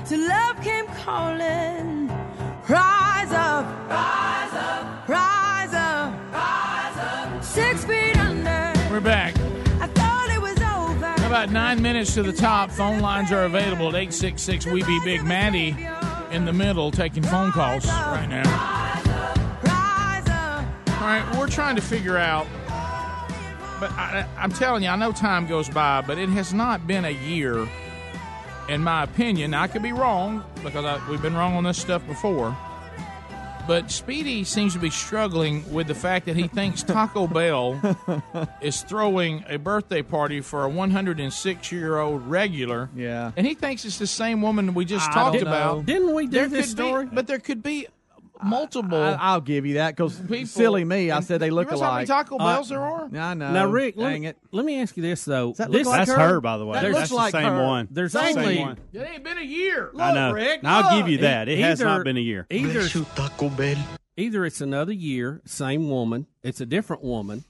till love came calling. Rise up, rise up, rise up, rise up. Six feet under. We're back. I thought it was over. About nine minutes to the top. Phone lines are available at 866 We Be Big Maddie in the middle taking phone calls right now. All right, we're trying to figure out, but I, I'm telling you, I know time goes by, but it has not been a year, in my opinion. I could be wrong because I, we've been wrong on this stuff before. But Speedy seems to be struggling with the fact that he thinks Taco Bell is throwing a birthday party for a 106 year old regular. Yeah. And he thinks it's the same woman we just I talked about. Didn't we do There this could be- story? but there could be multiple. I, I'll give you that because silly me, I said they look You realize how many alike. Taco uh, Bells there are? I know. Now, Rick, let dang me, it. let me ask you this though. that look This- like That's her, by the way. There's- That's the same one. There's the Same only one. It ain't been a year. I know. Rick, Now, I'll give you that. It has not been a year. Either Taco Bell. either it's another year, same woman, it's a different woman,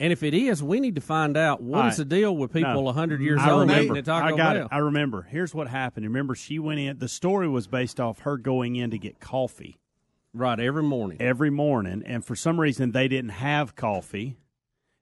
and if it is, we need to find out what All is the deal with people No. 100 years I old remember. eating at Taco I got Bell. it. I remember. Here's what happened. Remember, she went in. The story was based off her going in to get coffee. Right, every morning. Every morning, and for some reason they didn't have coffee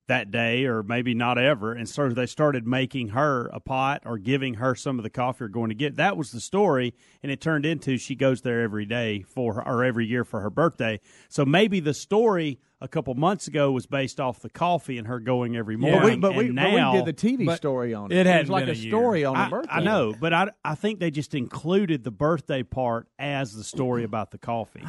that day, or maybe not ever, and so they started making her a pot or giving her some of the coffee or going to get. That was the story, and it turned into she goes there every day for her, or every year for her birthday. So maybe the story a couple months ago was based off the coffee and her going every But morning. we, but, we, and but we did the TV story on it. It it hadn't was like been a, a year. story on I, the birthday. I know, but I, I think they just included the birthday part as the story about the coffee.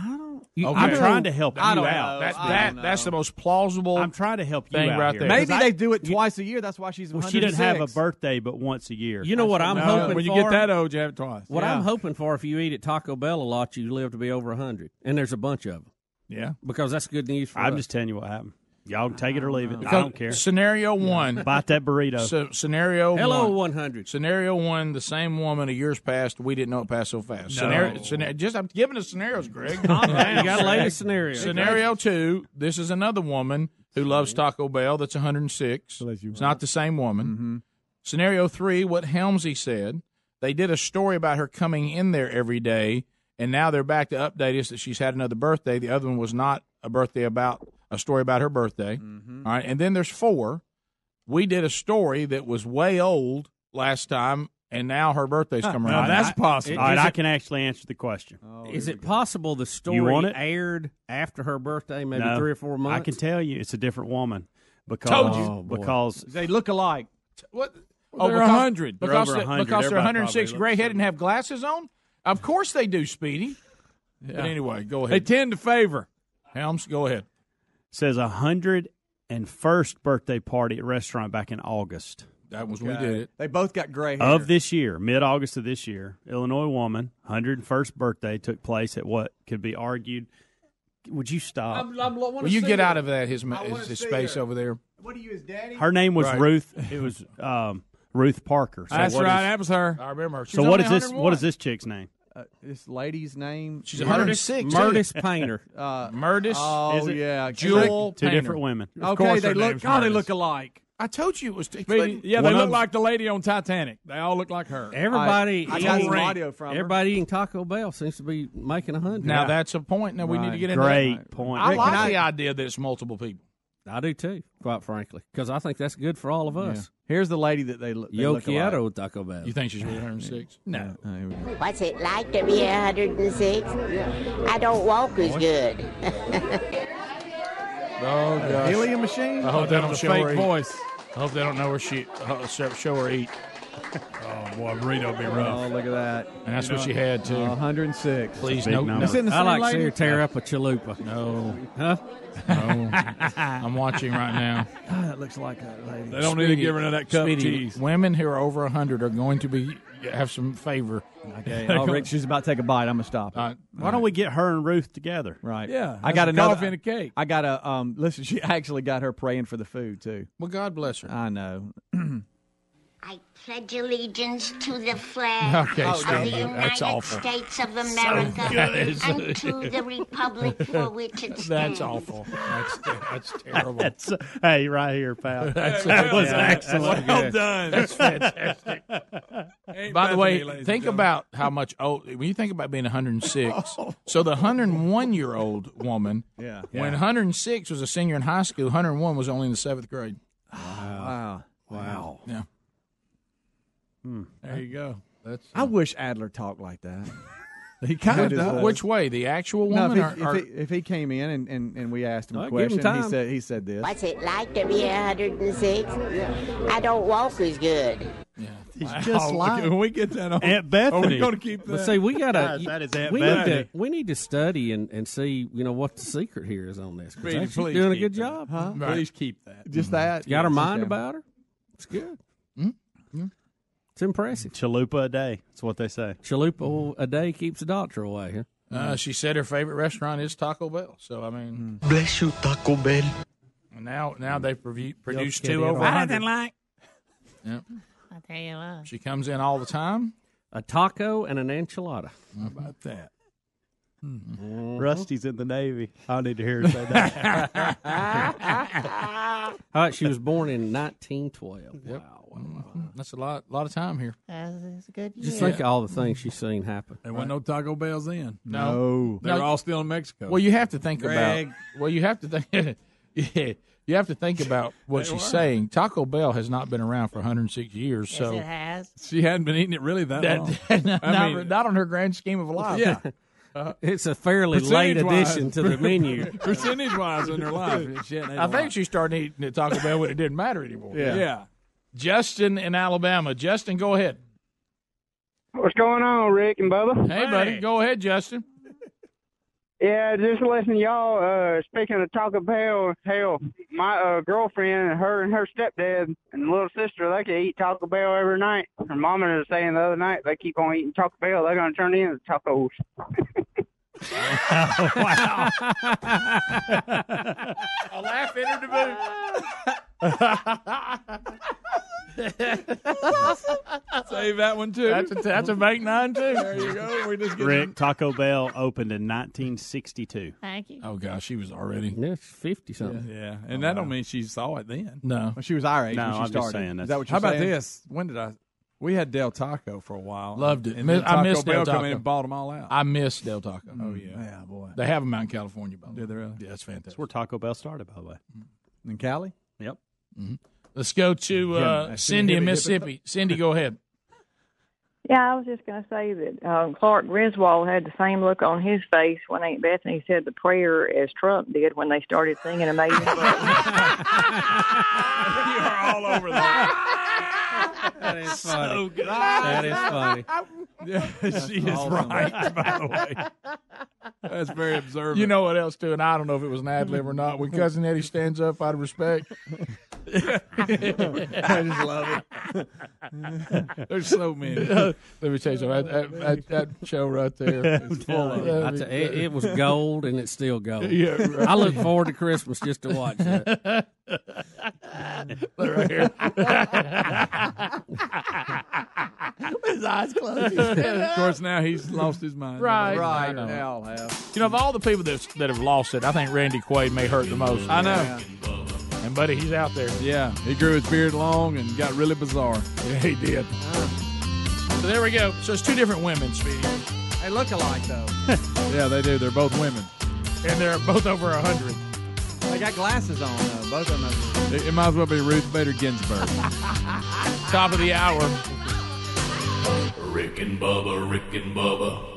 You- I'm Okay. trying to help I you don't out. know. That- that- that's the most plausible. I'm trying to help you out right here. there. Maybe 'Cause they do it twice a year. That's why she's. Well, she didn't have a birthday but once a year. You know what I'm No, hoping when you for? get that old, you have it twice. What Yeah. I'm hoping for, if you eat at Taco Bell a lot, you live to be over 100. And there's a bunch of them. Yeah. Because that's good news for I'm us. just telling you what happened. Y'all can take it or leave it. I don't care. Scenario one. Bite that burrito. So, scenario Hello, one. 100. Scenario one, the same woman a years passed. we didn't know it passed so fast. No. Scenario, scenario, just I'm giving the scenarios, Greg. Calm. You gotta lay the scenario. Scenario two, this is another woman who loves Taco Bell that's 106. It's not the same woman. Mm-hmm. Scenario three, what Helmsy said, they did a story about her coming in there every day, and now they're back to update us that she's had another birthday. The other one was not a birthday about a story about her birthday. Mm-hmm. All right, and then there's four. We did a story that was way old last time, and now her birthday's come around. I- All right, I can actually answer the question. Is it possible the story You want it? aired after her birthday, maybe No. three or four months? I can tell you, it's a different woman. Because, Told you. Oh, because They look alike. What? Well, they're 100. They're Because, over 100. because they're 106 gray looks head and have glasses on? Of course they do, Speedy. But anyway, go ahead. They tend to favor. Helms, go ahead. says a hundred and first birthday party at restaurant back in August That was when we did it. They both got gray hair. of this year, mid August of this year. Illinois woman, hundred and first birthday took place at what could be argued. Would you stop? Will you get out of that, his, his, his space over there? What are you, his daddy? Her name was Right. Ruth. It was um, Ruth Parker. So That's what right. is- that was her. I remember her. She's so what only is this? 101. What is this chick's name? Uh, this lady's name. She's 106. Murtis Painter. Uh, Murdis. oh Is it? yeah, Jewel Two Painter. different women. Of Okay, course they her look. name's God, they Murdis. look alike. I told you it was. Speedy, yeah, they of look them's- like the lady on Titanic. They all look like her. Everybody, I eating- got some audio from her. everybody eating Taco Bell seems to be making a hundred. Now that's a point. Now we need to Right. get into Great that. point. I Rick, like can I- the idea that it's multiple people. I do too, quite frankly, because I think that's good for all of us. Here's the lady that they look. They Yo look alike. quiero Taco Bell. You think she's 106? No. Uh, here we go. What's it like to be 106? I don't walk as good. Oh gosh. Helium machine. I hope they don't show her fake eat. voice. I hope they don't know her she uh, show her eat. Oh boy, burrito be rough. Oh, look at that. And that's You what know, she had too. Uh, 106. Please, no, no. Is it in the I same like to see lady? her tear up a chalupa. No, Huh? no. I'm watching right now. God, that looks like a lady. They don't need to give her none of that cup Speedy, cheese. women who are over hundred are going to be have some favor. Okay. Oh, Rick, she's about to take a bite. I'm gonna stop. Uh, Why don't we get her and Ruth together? Right. Yeah, I got some another coffee and a cake. I got a um. Listen, she actually got her praying for the food too. well, God bless her. I know. I pledge allegiance to the flag Okay, of the United. States of America good. and to the republic for which it stands. That's awful. That's that's terrible. That's, hey, right here, pal. That's- that was yeah, excellent. Well done. That's fantastic. Ain't By the way, ladies and think about how much old. When you think about being 106, so the 101 year old woman, Yeah. when 106 was a senior in high school, 101 was only in the seventh grade. Wow. Wow. Wow. Yeah. Hmm. There you go. That's I uh, wish Adler talked like that. He kind of That is does. which way? The actual No, woman, if he, or, or if, he, if he came in and, and, and we asked him Well, a give him question, he said he said this. What's it like to be 106? I don't walk as good. Yeah. He's Wow, just look, like when we get that on, Aunt are we going to keep that? But see, we gotta. God, that is Aunt we need Bethany. to. We need to study and, and see. You know what the secret here is on this. 'cause Speedy, she's please doing a good that. job. Huh? Please keep that. Just mm-hmm. that. Got her mind okay. about her. It's good. Mm-hmm. It's impressive. Chalupa a day. That's what they say. Chalupa a day keeps the doctor away. Huh? uh, mm. she said her favorite restaurant is Taco Bell. So I mean, mm. Bless you, Taco Bell. now now they've provu- produced two it over right. 100. like Yep. I'll tell you what. She comes in all the time. a taco and an enchilada. How about that? Mm-hmm. Rusty's in the Navy. I need to hear her say that. All right, she was born in 1912. Wow. Mm-hmm. That's a lot lot of time here. That's a good Just year. think of all the things she's seen happen. There wasn't no Taco Bells in. No. they're No. all still in Mexico. Well, you have to think Greg. about. Well, you have to think. yeah, you have to think about what she's saying. Taco Bell has not been around for 106 years, Yes, so it has. she hadn't been eating it really that, that, long. not, I mean- not on her grand scheme of life. Yeah. Uh, it's a fairly late addition to the menu. Percentage wise in her life. She hadn't ate think she started eating at Taco Bell when it didn't matter anymore. Yeah. yeah. Justin in Alabama. Justin, go ahead. What's going on, Rick and Bubba? Hey, buddy, go ahead, Justin. Yeah, just listening to y'all. Uh, speaking of Taco Bell, hell, my uh, girlfriend, her and her stepdad and little sister, they can eat Taco Bell every night. Her mama was saying the other night they keep on eating Taco Bell. They're gonna turn into tacos. wow. A laugh entered the booth. Save that one too. That's a, that's a bank nine too. there you go. We just get Rick, Taco Bell opened in 1962. Thank you. Oh gosh, she was already. Yeah, 50 something. Yeah, and that don't mean she saw it then. No, Well, she was our age No, when she I'm started. just saying Is that's- that what How you're about saying? this? When did I? We had Del Taco for a while. Loved it. And Miss- then I missed miss Del Bell come Taco. in and bought them all out. I miss Del Taco. oh yeah. Mm-hmm. Yeah, boy. They have them out in California, by the way. Did they really? Yeah, that's fantastic. That's where Taco Bell started, by the way. In Cali? Yep. Let's go to uh, Yeah, Cindy in hippie, hippie. Mississippi. Cindy, go ahead. Yeah, I was just going to say that uh, Clark Griswold had the same look on his face when Aunt Bethany said the prayer as Trump did when they started singing Amazing Grace. you are all over that. That is funny. So good. That is funny. Yeah, she is awesome. right. By the way, that's very observant. You know what else too? And I don't know if it was an ad lib or not. When cousin Eddie stands up out of respect, I just love it. There's so many. let me tell you something. That, that, that, that show right there is full of. I tell- it, it was gold and it's still gold. Yeah, right. I look forward to Christmas just to watch that. Look right here. His eyes closed. of course, now he's lost his mind. Right. Right. I. They all have. You know, of all the people that that have lost it, I think Randy Quaid may hurt the most. I know. And buddy, he's out there. Yeah, he grew his beard long and got really bizarre. Yeah, he did. Uh-huh. So there we go. So it's two different women, Speedy, They look alike, though. Yeah, they do. They're both women. and they're both over a hundred. they got glasses on, though. Both of them. It, it might as well be Ruth Bader Ginsburg. Top of the hour. Rick and Bubba, Rick and Bubba.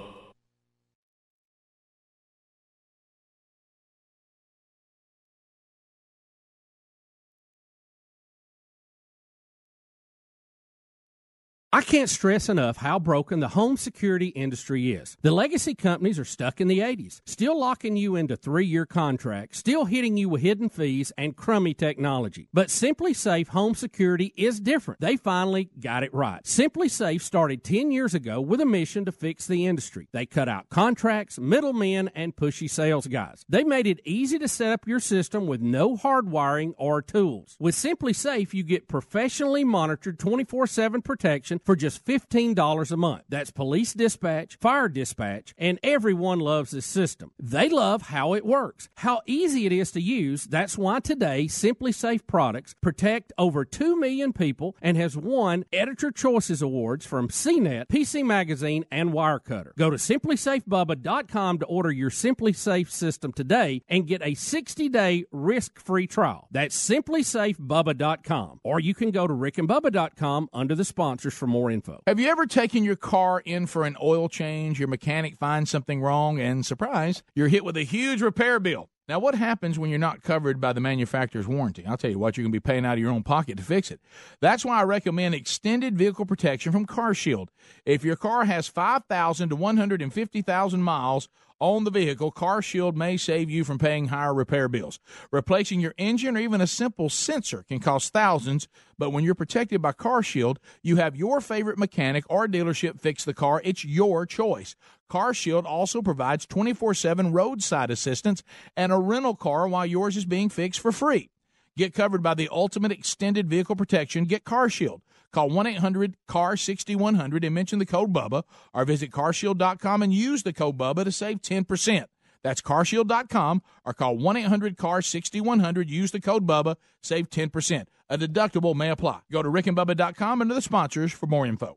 I can't stress enough how broken the home security industry is. The legacy companies are stuck in the 80s, still locking you into three year contracts, still hitting you with hidden fees and crummy technology. But SimpliSafe Home Security is different. They finally got it right. SimpliSafe started 10 years ago with a mission to fix the industry. They cut out contracts, middlemen, and pushy sales guys. They made it easy to set up your system with no hardwiring or tools. With SimpliSafe, you get professionally monitored 24 7 protection for just $15 a month. That's police dispatch, fire dispatch, and everyone loves this system. They love how it works, how easy it is to use. That's why today SimpliSafe products protect over 2 million people and has won Editor Choices Awards from CNET, PC Magazine, and Wirecutter. Go to simplysafebubba.com to order your SimpliSafe system today and get a 60-day risk-free trial. That's simplysafebubba.com. Or you can go to rickandbubba.com under the sponsors for more info. Have you ever taken your car in for an oil change? Your mechanic finds something wrong, and surprise, you're hit with a huge repair bill. Now, what happens when you're not covered by the manufacturer's warranty? I'll tell you what, you're going to be paying out of your own pocket to fix it. That's why I recommend extended vehicle protection from CarShield. If your car has 5,000 to 150,000 miles on the vehicle, CarShield may save you from paying higher repair bills. Replacing your engine or even a simple sensor can cost thousands, but when you're protected by CarShield, you have your favorite mechanic or dealership fix the car. It's your choice. CarShield also provides 24/7 roadside assistance and a rental car while yours is being fixed for free. Get covered by the ultimate extended vehicle protection. Get CarShield. Call 1 800 CAR 6100 and mention the code BUBBA or visit carshield.com and use the code BUBBA to save 10%. That's carshield.com or call 1 800 CAR 6100. Use the code BUBBA, save 10%. A deductible may apply. Go to rickandbubba.com under the sponsors for more info.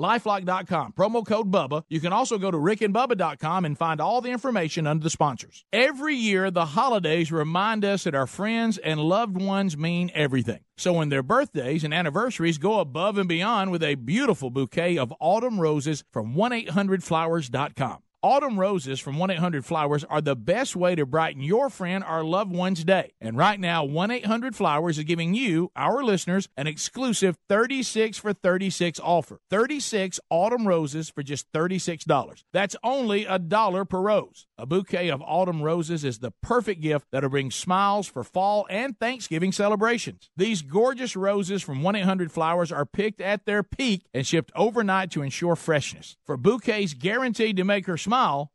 Lifelock.com, promo code BUBBA. You can also go to rickandbubba.com and find all the information under the sponsors. Every year, the holidays remind us that our friends and loved ones mean everything. So when their birthdays and anniversaries, go above and beyond with a beautiful bouquet of autumn roses from 1-800-Flowers.com. Autumn roses from 1 800 Flowers are the best way to brighten your friend or loved one's day. And right now, 1 800 Flowers is giving you, our listeners, an exclusive 36 for 36 offer. 36 autumn roses for just $36. That's only a dollar per rose. A bouquet of autumn roses is the perfect gift that'll bring smiles for fall and Thanksgiving celebrations. These gorgeous roses from 1 800 Flowers are picked at their peak and shipped overnight to ensure freshness. For bouquets guaranteed to make her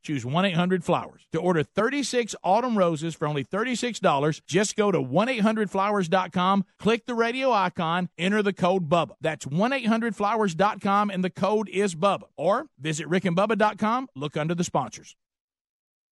choose 1 800 Flowers. To order 36 autumn roses for only $36, just go to 1 800flowers.com, click the radio icon, enter the code BUBBA. That's 1 800flowers.com, and the code is BUBBA. Or visit rickandbubba.com, look under the sponsors.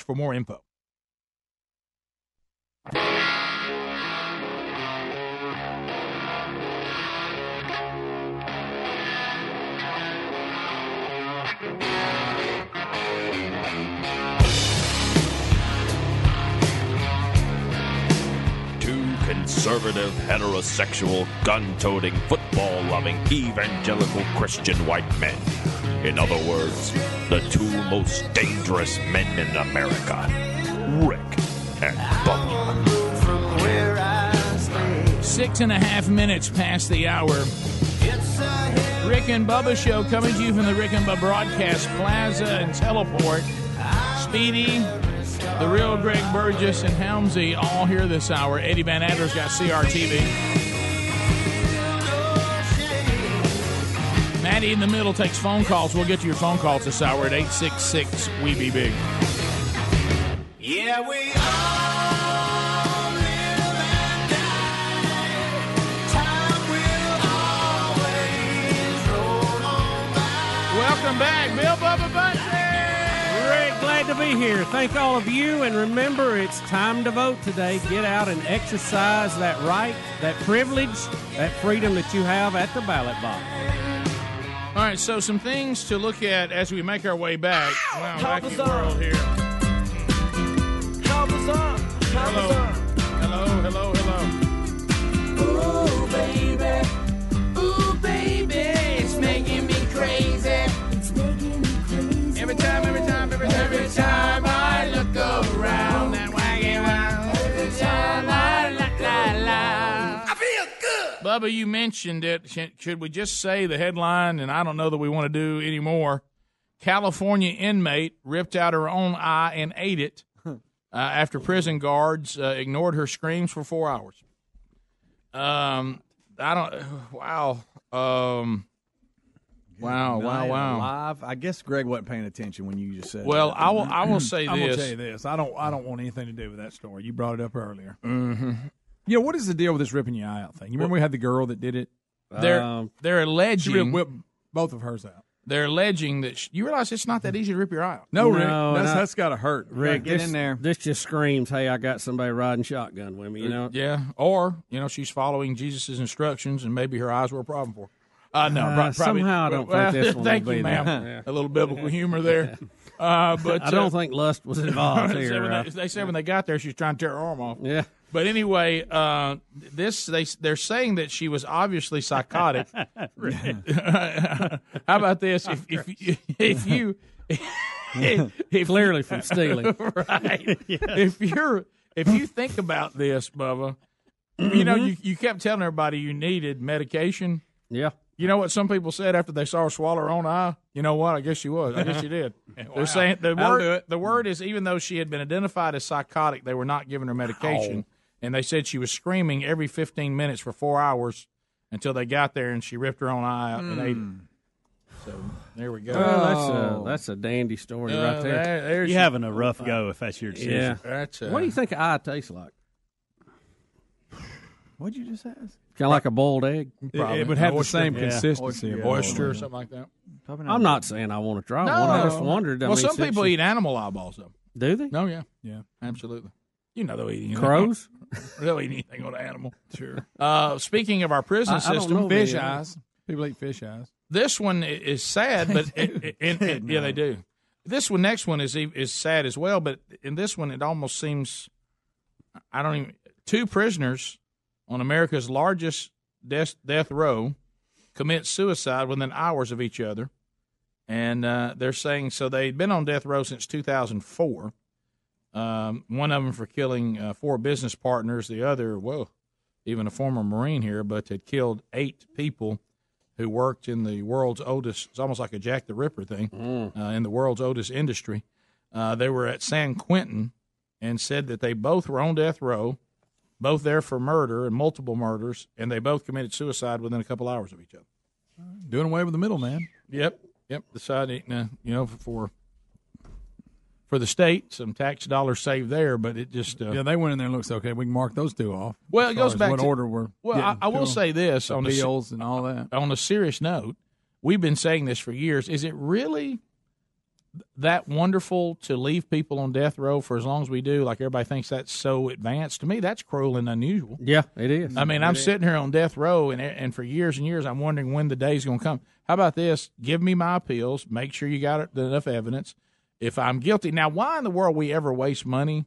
for more info. Two conservative, heterosexual, gun toting, football loving, evangelical Christian white men. In other words, the two most dangerous men in America Rick and Bubba. Six and a half minutes past the hour. Rick and Bubba show coming to you from the Rick and Bubba Broadcast Plaza and Teleport. Speedy, the real Greg Burgess, and Helmsy all here this hour. Eddie Van Adler's got CRTV. Maddie in the middle takes phone calls. We'll get to your phone calls this hour at 866 We Be Big. Yeah, we all live and die. Time will always roll on by. Welcome back, Bill Bubba Bussey. Rick, glad to be here. Thank all of you, and remember, it's time to vote today. Get out and exercise that right, that privilege, that freedom that you have at the ballot box. All right, so some things to look at as we make our way back. Wow, Help wacky world here. Help us up. Help us up. Hello, hello, hello. Ooh, baby. Bubba, you mentioned it. Should- we just say the headline? And I don't know that we want to do any more. California inmate ripped out her own eye and ate it uh, after prison guards uh, ignored her screams for four hours. Um, I don't. Wow. Um. Wow! Wow! Wow! Live. I guess Greg wasn't paying attention when you just said. Well, that. I will. I will say I'm gonna this. tell you this. I don't. I don't want anything to do with that story. You brought it up earlier. Mm-hmm. You know what is the deal with this ripping your eye out thing? You remember we had the girl that did it. They're Um, they're She alleging ripped whip both of hers out. they're alleging that sh you realize it's not that easy to rip your eye out. No, Rick, No, that's and that's got to hurt. Rick, get this, in there. This just screams, "Hey, I got somebody riding shotgun with me." You know, Yeah, or you know she's following Jesus' instructions, and maybe her eyes were a problem for. her. Uh, no, Uh, pro- probably, somehow I don't well, think this one Thank will you, be ma'am. there. A little biblical humor there. Uh, but I don't uh, think lust was involved they, said here. when uh, they, they said when they got there, she was trying to tear her arm off. yeah, But anyway, uh, this they they're saying that she was obviously psychotic. How about this? If if you, if you if clearly from stealing. right, if you're if you think about this, Bubba, you know you you kept telling everybody you needed medication. Yeah. You know what some people said after they saw her swallow her own eye? You know what? I guess she was. I guess she did. They're saying the word. The word is even though she had been identified as psychotic, they were not giving her medication, and they said she was screaming every 15 minutes for four hours until they got there, and she ripped her own eye out and ate it. So there we go. Well, that's Oh. a that's a dandy story Uh, right there. there- You're having a rough go if that's your decision. Yeah. That's uh, What do you think an eye tastes like? What'd you just ask? Kind of like a boiled egg. It, it would have the same Yeah. consistency. Oyster, of yeah. oyster or something like that? I'm not saying I want to try one. I just wondered. I well, mean, some people you- eat animal eyeballs though. Do they? No, yeah, Yeah. absolutely. You know they'll eat anything. Crows? They'll eat anything on an animal. Sure. Uh, speaking of our prison I- I don't system, know, Fish man. eyes. People eat fish eyes. this one i- is sad, but it, it, it- it- yeah, they do. this one, next one is e- is sad as well. But in this one, it almost seems I don't even two prisoners on America's largest death death row commit suicide within hours of each other, and uh, they're saying so they'd been on death row since 2004. Um, one of them for killing uh, four business partners, the other, whoa, even a former Marine here, but had killed eight people who worked in the world's oldest. It's almost like a Jack the Ripper thing uh, in the world's oldest industry. Uh, they were at San Quentin and said that they both were on death row, both there for murder and multiple murders, and they both committed suicide within a couple hours of each other. Doing away with the middleman. Yep, yep. Decided, uh, you know, for for the state, some tax dollars saved there, but it just uh, Yeah, they went in there and looks okay. We can mark those two off. Well, it goes as back what to order we're. Well, I, I will say this on a se- appeals and all that. On a serious note, we've been saying this for years. Is it really that wonderful to leave people on death row for as long as we do? Like everybody thinks that's so advanced. To me, that's cruel and unusual. Yeah, it is. I mean, It I'm is. sitting here on death row, and and for years and years, I'm wondering when the day's going to come. How about this? Give me my appeals. Make sure you got enough evidence. If I'm guilty, now why in the world we ever waste money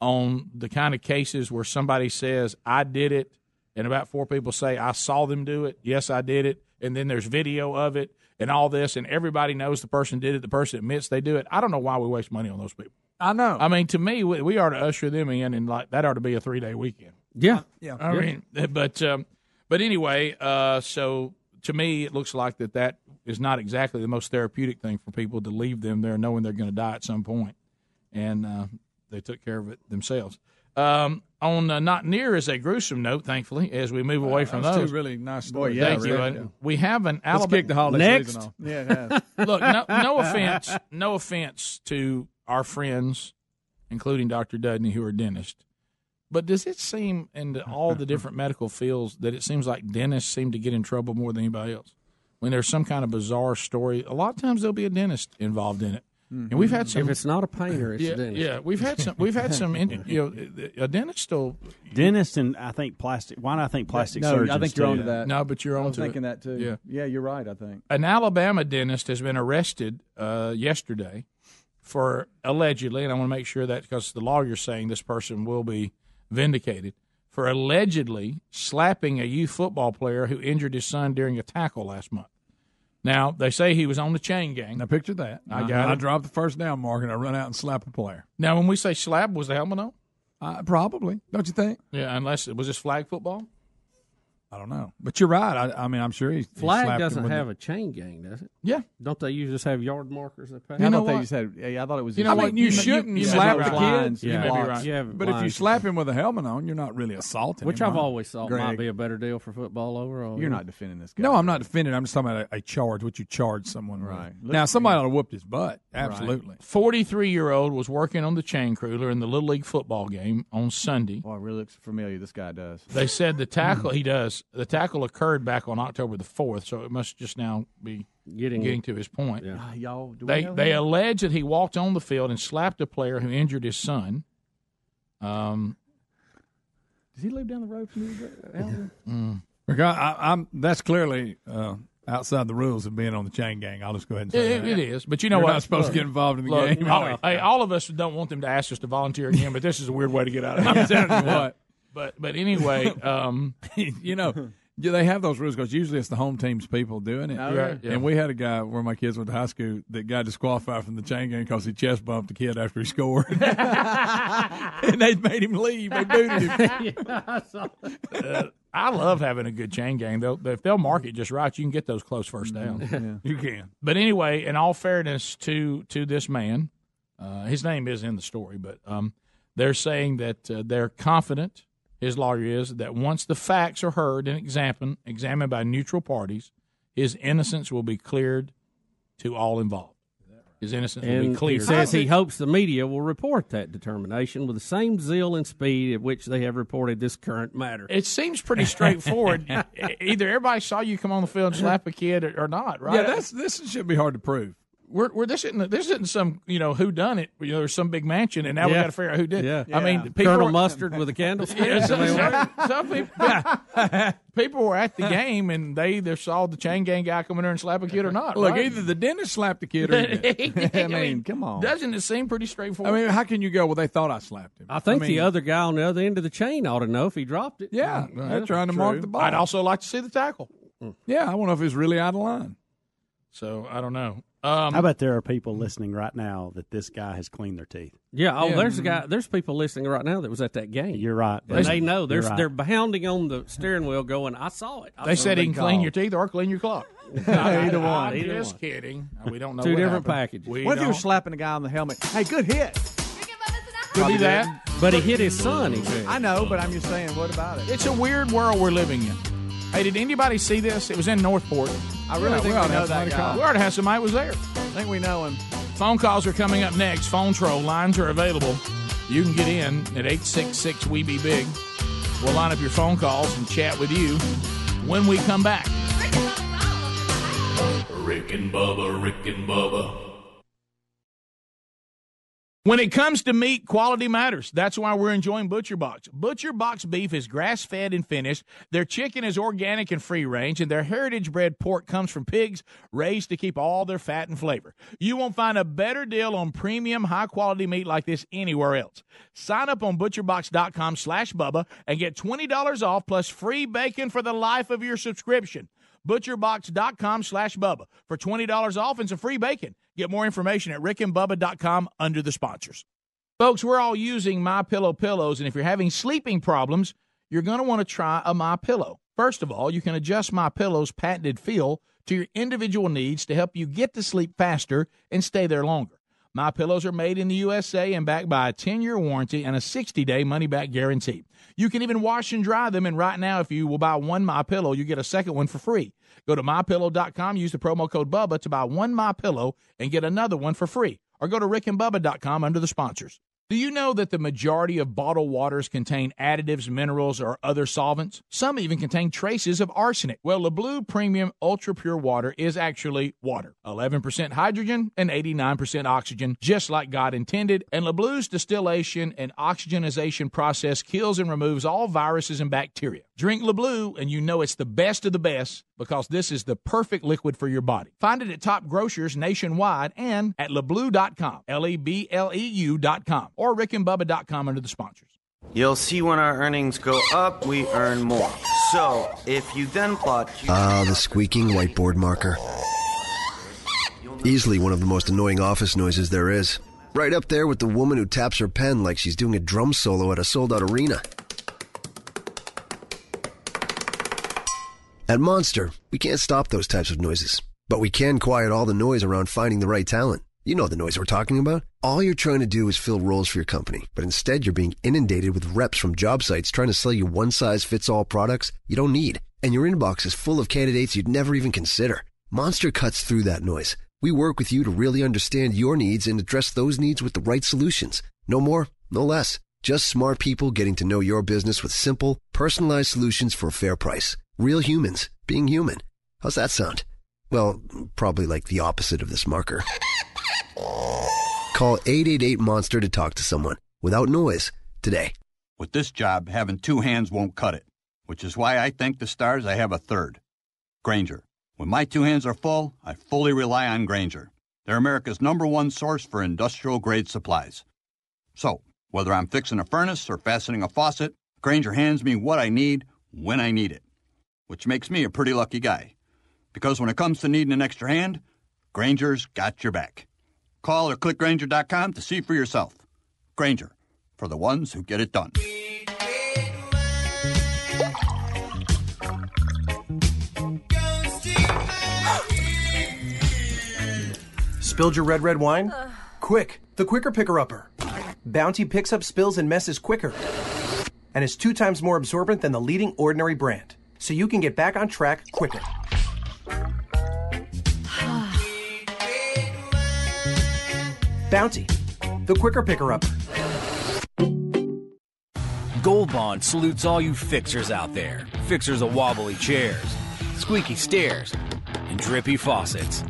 on the kind of cases where somebody says I did it, and about four people say I saw them do it. Yes, I did it, and then there's video of it and all this, and everybody knows the person did it. The person admits they do it. I don't know why we waste money on those people. I know. I mean, to me, we, we ought to usher them in, and like that ought to be a three day weekend. Yeah, yeah. I Yeah. mean, but um, but anyway, uh, so to me, it looks like that that is not exactly the most therapeutic thing for people to leave them there, knowing they're going to die at some point. point, and uh, they took care of it themselves. Um, on uh, not near as a gruesome note, thankfully, as we move away from Those two really nice Boy, stories. Thank Yeah, you. really. Uh, We have an Alabama. Let's Alabama. kick the holiday Next. off. Yeah, it. Look, no, no offense, no offense to our friends, including Dr. Dudney, who are dentists. But does it seem in all the different medical fields that it seems like dentists seem to get in trouble more than anybody else? When there's some kind of bizarre story, a lot of times there'll be a dentist involved in it, and we've had some. If it's not a painter, it's yeah, a dentist. yeah, we've had some. We've had some. in- You know, a dentist still. Dentist and I think plastic. Why not? I think plastic no, surgeons. I think you're too. onto that. No, but you're I on was to it. thinking that too. Yeah. yeah, you're right. I think. An Alabama dentist has been arrested uh, yesterday for allegedly, and I want to make sure that because the lawyer's saying this person will be vindicated for allegedly slapping a youth football player who injured his son during a tackle last month. Now they say he was on the chain gang. Now picture that. I got I dropped the first down mark and I run out and slap a player. Now, when we say slap, was the helmet on? Uh, probably, don't you think? Yeah, unless it was this flag football. I don't know, but you're right. I, I mean, I'm sure he he Flag slapped him doesn't with have it. a chain gang, does it? Yeah. Don't they usually just have yard markers that pass? I thought they just had. Yeah, I thought it was. You know like- what? You shouldn't you- slap yeah, the blinds, kids. Yeah. block. May be right. Yeah, But if you slap him with a helmet on, you're not really assaulting which him. I've right? always thought might be a better deal for football overall. You're not defending this guy. No, I'm not defending. I'm just talking about a, a charge. What you charge someone with. Right. Now, somebody ought to whoop his butt. Absolutely. 43 year old was working on the chain cruiler in the Little League football game on Sunday. Boy, it really looks familiar. This guy does. They said the tackle he does the tackle occurred back on October the fourth, so it must just now be Getting- getting to his point. Ah, y'all, do They know they him? allege that he walked on the field and slapped a player who injured his son. Um, Does he live down the road from you? Alan? mm. Because I, I'm that's clearly uh, outside the rules of being on the chain gang. I'll just go ahead and say it, that. it is, but you know You're what? Not supposed Look, to get involved in the look, game. all- hey, all of us don't want them to ask us to volunteer again, but this is a weird way to get out of it. I'm telling you what. But but anyway, um, you know, yeah, they have those rules because usually it's the home team's people doing it. Oh. Right, yeah. And we had a guy where my kids went to high school that got disqualified from the chain gang because he chest bumped a kid after he scored, and they made him leave. They booted him. uh, I love having a good chain gang. They'll, if they'll mark it just right, you can get those close first down. You can. But anyway, in all fairness to to this man, uh, his name is in the story, but um, they're saying that uh, they're confident. His lawyer is that once the facts are heard and examined examined by neutral parties, his innocence will be cleared to all involved. His innocence will be And he says he hopes the media will report that determination with the same zeal and speed at which they have reported this current matter. It seems pretty straightforward. Either everybody saw you come on the field and slap a kid or, or not, right? Yeah, that's this should be hard to prove. We're, we're this isn't this isn't some you know who done it. You know, there's some big mansion, and now we got to figure out who did. Yeah. I mean, people Colonel were- Mustard with a candlestick. Yeah, some, some- some people, people were at the game, and they either saw the chain gang guy come in there and slap a kid or not. Look, right? either the dentist slapped the kid or he did. He did. I mean, come on. Doesn't it seem pretty straightforward I mean, how can you go? Well, they thought I slapped him. I think mean, the other guy on the other end of the chain ought to know if he dropped it. Yeah, they're trying to mark the ball. I'd also like to see the tackle. Mm. Yeah, I want to know if it's really out of line. So I don't know. Um, I bet there are people listening right now that this guy has cleaned their teeth. Yeah. Oh, Yeah. there's a guy. There's people listening right now that was at that game. You're right. And they know they're right. they're pounding on the steering wheel, going, "I saw it." I they said he can clean your teeth or clean your clock. Either one. I'm Either just one. kidding. We don't know. Two what different happened. packages. We What if you were slapping a guy on the helmet? Hey, good hit. Could be that. But he hit his son. He said. I know, but I'm just saying, what about it? It's a weird world we're living in. Hey, did anybody see this? It was in Northport. I really Yeah, think we we know that guy. We already had somebody was there. I think we know him. Phone calls are coming up next. Phone troll lines are available. You can get in at 866 We Be Big. We'll line up your phone calls and chat with you when we come back. Rick and Bubba, Rick and Bubba. When it comes to meat, quality matters. That's why we're enjoying Butcher Box. Butcher Box beef is grass fed and finished. Their chicken is organic and free range, and their heritage bred pork comes from pigs raised to keep all their fat and flavor. You won't find a better deal on premium, high quality meat like this anywhere else. Sign up on butcherbox.com slash Bubba and get $20 off plus free bacon for the life of your subscription. Butcherbox.com slash Bubba for $20 off and some free bacon. Get more information at rickandbubba.com under the sponsors. Folks, we're all using My Pillow pillows, and if you're having sleeping problems, you're going to want to try a My Pillow. First of all, you can adjust My Pillow's patented feel to your individual needs to help you get to sleep faster and stay there longer. My pillows are made in the USA and backed by a 10-year warranty and a 60-day money-back guarantee. You can even wash and dry them, and right now, if you will buy one My Pillow, you get a second one for free. Go to mypillow.com, use the promo code Bubba to buy one My Pillow and get another one for free. Or go to rickandbubba.com under the sponsors. Do you know that the majority of bottled waters contain additives, minerals, or other solvents? Some even contain traces of arsenic. Well, LeBleu Premium Ultra Pure Water is actually water. 11% hydrogen and 89% oxygen, just like God intended. And LeBleu's distillation and oxygenization process kills and removes all viruses and bacteria. Drink LeBleu and you know it's the best of the best because this is the perfect liquid for your body. Find it at top grocers nationwide and at lebleu.com, L E B L E U.com, or rickandbubba.com under the sponsors. You'll see when our earnings go up, we earn more. So, if you then plot. Ah, the squeaking whiteboard marker. Easily one of the most annoying office noises there is. Right up there with the woman who taps her pen like she's doing a drum solo at a sold out arena. At Monster, we can't stop those types of noises, but we can quiet all the noise around finding the right talent. You know the noise we're talking about. All you're trying to do is fill roles for your company, but instead you're being inundated with reps from job sites trying to sell you one size fits all products you don't need, and your inbox is full of candidates you'd never even consider. Monster cuts through that noise. We work with you to really understand your needs and address those needs with the right solutions. No more, no less. Just smart people getting to know your business with simple, personalized solutions for a fair price. Real humans being human. How's that sound? Well, probably like the opposite of this marker. Call 888 Monster to talk to someone without noise today. With this job, having two hands won't cut it, which is why I thank the stars I have a third. Grainger. When my two hands are full, I fully rely on Grainger. They're America's number one source for industrial grade supplies. So, whether I'm fixing a furnace or fastening a faucet, Grainger hands me what I need when I need it, which makes me a pretty lucky guy. Because when it comes to needing an extra hand, Grainger's got your back. Call or click Grainger.com to see for yourself. Grainger, for the ones who get it done. Spilled your red, red wine? Quick, the quicker picker upper. Bounty picks up spills and messes quicker and is two times more absorbent than the leading ordinary brand. So you can get back on track quicker. Bounty, the quicker picker upper. Gold Bond salutes all you fixers out there. Fixers of wobbly chairs, squeaky stairs, and drippy faucets.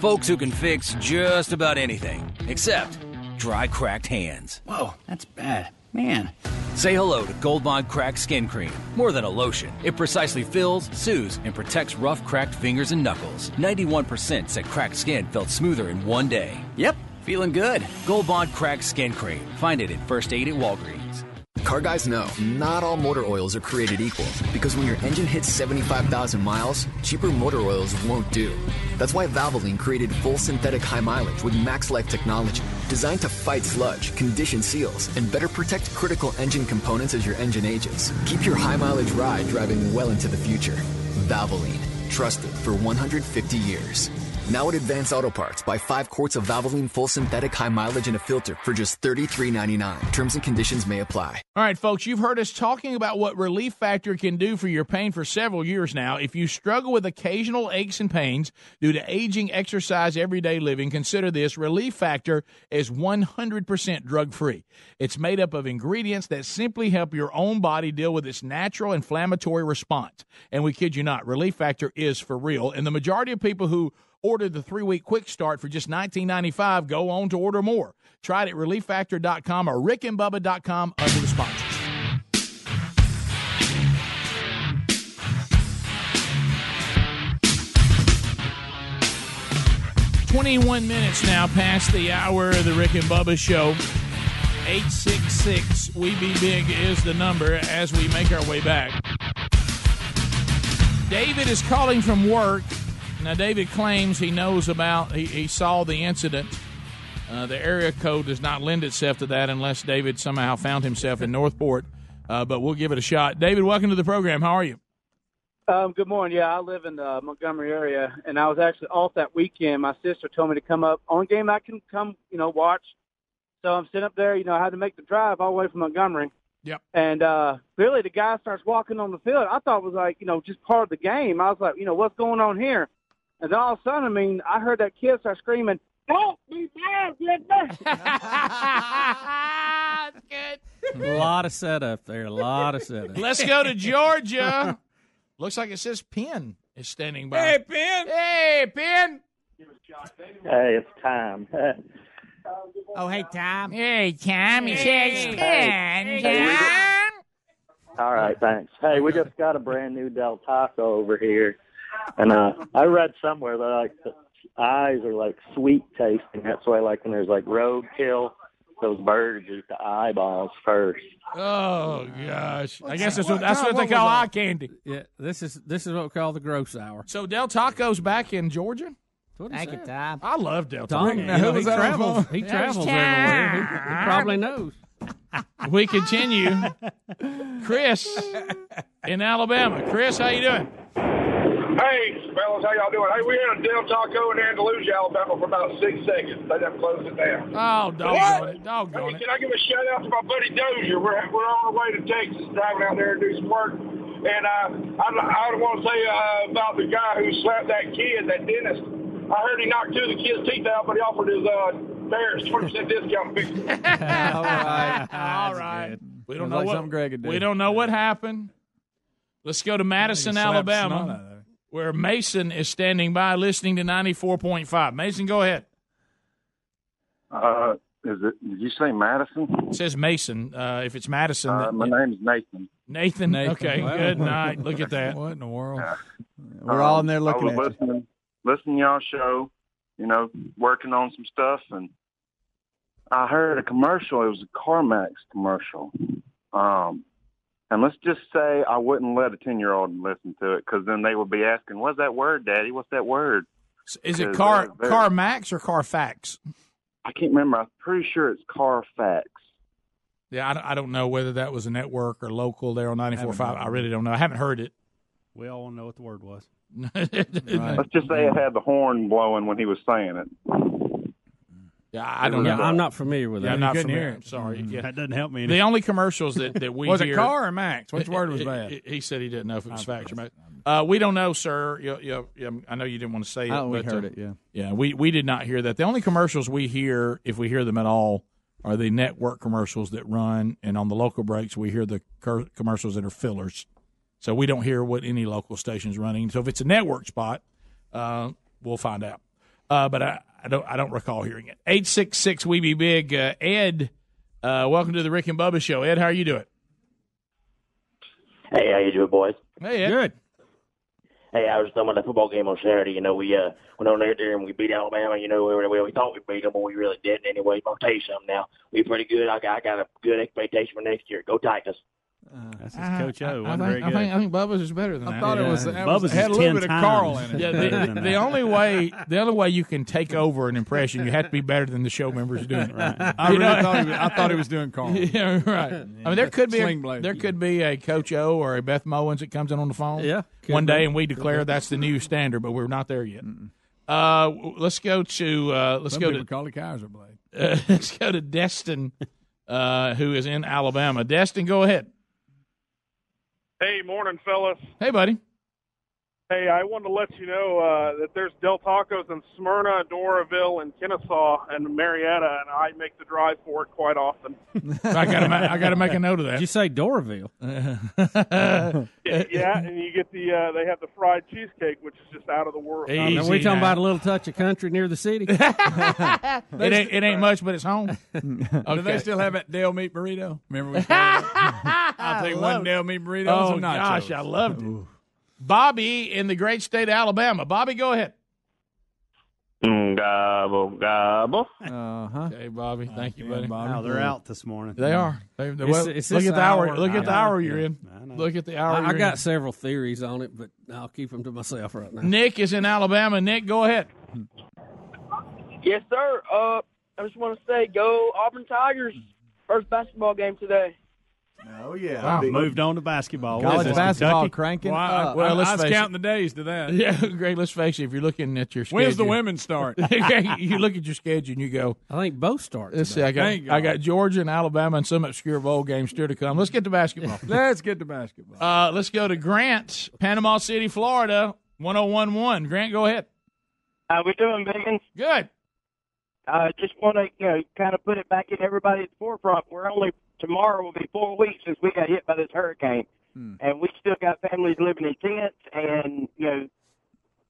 Folks who can fix just about anything, except dry, cracked hands. Whoa, that's bad. Man. Say hello to Gold Bond Cracked Skin Cream. More than a lotion, it precisely fills, soothes, and protects rough, cracked fingers and knuckles. 91% said cracked skin felt smoother in one day. Yep, feeling good. Gold Bond Cracked Skin Cream. Find it at First Aid at Walgreens. Car guys know not all motor oils are created equal because when your engine hits 75,000 miles, cheaper motor oils won't do. That's why Valvoline created full synthetic high mileage with Max Life technology, designed to fight sludge, condition seals, and better protect critical engine components as your engine ages. Keep your high mileage ride driving well into the future. Valvoline, trusted for 150 years. Now at Advance Auto Parts, buy five quarts of Valvoline full synthetic high mileage and a filter for just $33.99. Terms and conditions may apply. All right, folks, you've heard us talking about what Relief Factor can do for your pain for several years now. If you struggle with occasional aches and pains due to aging, exercise, everyday living, consider this Relief Factor is 100% drug free. It's made up of ingredients that simply help your own body deal with its natural inflammatory response. And we kid you not, Relief Factor is for real. And the majority of people who order the three week quick start for just $19.95 go on to order more. Try it at relieffactor.com or rickandbubba.com under the sponsors. 21 minutes now past the hour of the Rick and Bubba Show. 866 We Be Big is the number as we make our way back. David is calling from work. Now, David claims he knows about, he, he saw the incident. Uh, the area code does not lend itself to that unless David somehow found himself in Northport, uh, but we'll give it a shot. David, welcome to the program. How are you? Um, good morning. Yeah, I live in the Montgomery area, and I was actually off that weekend. My sister told me to come up on game I can come, you know, watch. So I'm sitting up there. You know, I had to make the drive all the way from Montgomery. Yep. And uh, really, the guy starts walking on the field. I thought it was like, you know, just part of the game. I was like, you know, what's going on here? And then all of a sudden, I mean, I heard that kid start screaming, "Don't be bad, goodness!" That's good. A lot of setup there. A lot of setup. Let's go to Georgia. Looks like it says Penn is standing by. Hey, Penn. Hey, Penn. Hey, it's time. Oh, hey, Tom. Hey, Tom. He says Hey. Hey, All right, thanks. Hey, we just got a brand new Del Taco over here, and uh, I read somewhere that like the eyes are like sweet tasting. That's why, like when there's like roadkill, those birds eat the eyeballs first. Oh gosh! I guess that's what What- that's Tom, what they call was eye candy. Yeah, this is this is what we call the gross hour. So Del Taco's back in Georgia. Thank you, Tom. I love Del Tom, Taco. you know, he travels. He travels everywhere. He, he probably knows. We continue. Chris in Alabama. Chris, how you doing? Hey, fellas, how y'all doing? Hey, we had a Del Taco in Andalusia, Alabama for about six seconds. They done closed it down. Oh, doggone it, doggone Hey, it. can I give a shout out to my buddy Dozier? We're, we're on our way to Texas, driving out there to do some work. And uh, I, I want to say uh, about the guy who slapped that kid, that dentist. I heard he knocked two of the kid's teeth out, but he offered his uh, parents 20% discount. to fix it. All right. All right. We don't Sounds know like what Greg would do. we don't know what happened. Let's go to Madison, slap Alabama, of it. Where Mason is standing by, listening to ninety four point five. Mason, go ahead. Uh, is it? Did you say Madison? It says Mason. Uh, if it's Madison, Uh, that- my name is Nathan. Nathan. Nathan. Okay, Wow. good night. Look at that. What in the world? We're all in there Um, looking I at was you. listening, listening y'all show. You know, working on some stuff, and I heard a commercial. It was a CarMax commercial. Um, and let's just say I wouldn't let a ten-year-old listen to it because then they would be asking, "What's that word, Daddy? What's that word?" Is it Because Car they're- they're- CarMax or CarFax? I can't remember. I'm pretty sure it's Carfax. Yeah, I, don't- I don't know whether that was a network or local there on ninety four five. I really don't know. I haven't heard it. We all want to know what the word was. Let's just say it had the horn blowing when he was saying it. Yeah, I don't Yeah, know. I'm not familiar with Yeah, that. I'm not You couldn't familiar. hear it. Sorry. Yeah. That doesn't help me. The only commercials that, that we Was it car or Max? Which word was bad? He, he said he didn't know if it was fax or Max. Uh, we don't know, sir. You, you, you, I know you didn't want to say it. I- we but, heard uh, it, yeah. Yeah, we, we did not hear that. The only commercials we hear, if we hear them at all, are the network commercials that run, and on the local breaks, we hear the cur- commercials that are fillers. So we don't hear what any local station's running. So if it's a network spot, uh, we'll find out. uh, but I, I don't I don't recall hearing it. Eight six six we be big. Uh, Ed, uh, welcome to the Rick and Bubba show. Ed, how are you doing? Hey, how you doing, boys? Hey, Ed. Good. Hey, I was talking about the football game on Saturday. You know, we uh went on there, there and we beat Alabama. You know, we, we, we thought we beat them, but we really didn't. Anyway, I'll tell you something now. We're pretty good. I got, I got a good expectation for next year. Go Tigers. That's his Coach O. I think, very I think I think Bubba's is better than I that. thought it was- Yeah. that was- Bubba's had a little bit of Carl in it. Yeah, better the, the only way the only way you can take over an impression, you have to be better than the show members doing it. Right. I really thought he was, I thought he was doing Carl. Yeah, right. I mean, there could be a, blade. there could be a Coach O or a Beth Mowins that comes in on the phone. Yeah, could one be. day, and we declare that's the new standard, but we're not there yet. Uh, let's go to uh, let's Some go to call it Kaiser blade. uh, let's go to Destin, uh, who is in Alabama. Destin, go ahead. Hey, morning, fellas. Hey, buddy. Hey, I wanted to let you know uh, that there's Del Tacos in Smyrna, Doraville, and Kennesaw, and Marietta, and I make the drive for it quite often. I got to I got to make a note of that. Did you say Doraville? yeah, yeah, and you get the uh, they have the fried cheesecake, which is just out of the world. Are we talking about a little touch of country near the city? it ain't it ain't much, but it's home. Do they still have that Dale meat burrito? Remember we? I'll take one Dale meat burrito Oh some nachos. gosh, I loved it. Bobby in the great state of Alabama. Bobby, go ahead. Gobble, gobble. Uh huh. Okay, Bobby. Thank you, buddy. Oh, they're out this morning. They are. They, they- It's- well, it's look at the hour. hour. Look at the hour you're in. Look at the hour. I, I got in. several theories on it, but I'll keep them to myself right now. Nick is in Alabama. Nick, go ahead. Yes, sir. Uh, I just want to say, go Auburn Tigers. First basketball game today. Oh yeah. Wow, moved on to basketball. What College this, basketball Kentucky? cranking Well, I, up. Well, I, let's I was face it. counting the days to that. Yeah, great. Let's face it. If you're looking at your schedule, When's the women start? you look at your schedule and you go. I think both start. Let's see. today. I got Thank I God. got Georgia and Alabama and some obscure bowl games still to come. Let's get to basketball. Let's get to basketball. Uh, let's go to Grant, Panama City, Florida, 1011. Grant, go ahead. How we doing, Biggins? Good. I uh, just want to, you know, kind of put it back in everybody's forefront. We're only tomorrow will be four weeks since we got hit by this hurricane, Hmm. and we still got families living in tents, and you know,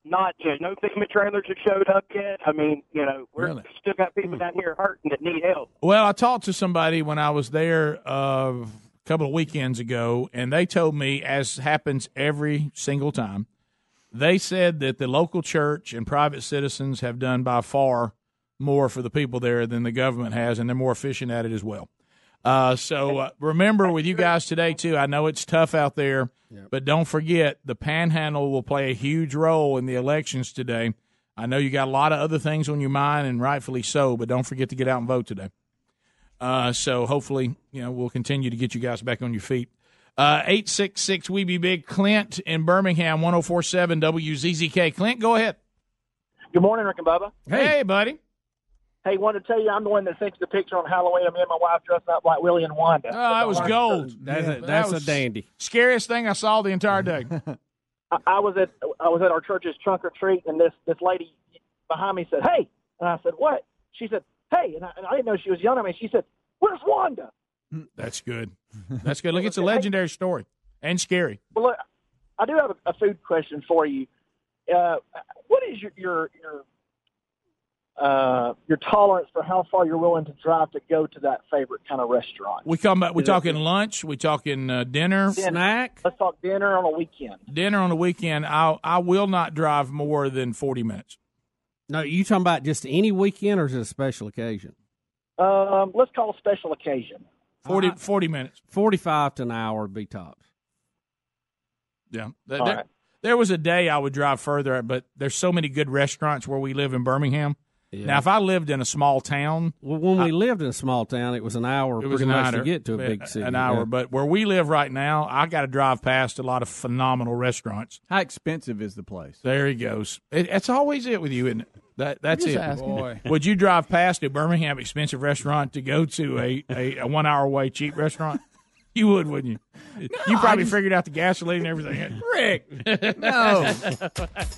not you know, no FEMA trailers have showed up yet. I mean, you know, we're Really? still got people down here hurting that need help. Well, I talked to somebody when I was there uh, a couple of weekends ago, and they told me, as happens every single time, they said that the local church and private citizens have done by far more for the people there than the government has, and they're more efficient at it as well. Uh, so uh, remember with you guys today too. I know it's tough out there, but don't forget the Panhandle will play a huge role in the elections today. I know you got a lot of other things on your mind, and rightfully so. But don't forget to get out and vote today. Uh, so hopefully, you know, we'll continue to get you guys back on your feet. Uh, Eight six six we be big. Clint in Birmingham, one zero four seven WZZK. Clint, go ahead. Good morning, Rick and Bubba. Hey, buddy. Hey, want to tell you I'm the one that thinks the picture on Halloween of me and my wife dressed up like Willie and Wanda. Oh, that was gold. That's a- That that's a dandy. Scariest thing I saw the entire day. I, I was at I was at our church's trunk or treat, and this this lady behind me said, "Hey," and I said, "What?" She said, "Hey," and I, and I didn't know she was yelling at me. She said, "Where's Wanda?" That's good. That's good. Look, it's a legendary story and scary. Well, look, I do have a, a food question for you. Uh, what is your your your uh, your tolerance for how far you're willing to drive to go to that favorite kind of restaurant? We come back. We Is it- talking lunch. We talking uh, dinner. Snack. Let's talk dinner on a weekend. Dinner on a weekend. I I will not drive more than forty minutes. No, you talking about just any weekend or is it a special occasion? Um, let's call a special occasion. 40, 40 minutes. 45 to an hour would be tops. Yeah. There, All there- right. there was a day I would drive further, but there's so many good restaurants where we live in Birmingham. Now, if I lived in a small town, Well, when we lived in a small town, it was an hour it was pretty an much hour, to get to a big city. An hour, Yeah. but where we live right now, I got to drive past a lot of phenomenal restaurants. How expensive is the place? There he goes. It, it's always it with you, isn't it? That that's just it. asking. Boy. Would you drive past a Birmingham expensive restaurant to go to a, a, a one hour away cheap restaurant? You would, wouldn't you? you probably figured out the gasoline and everything. Rick, no.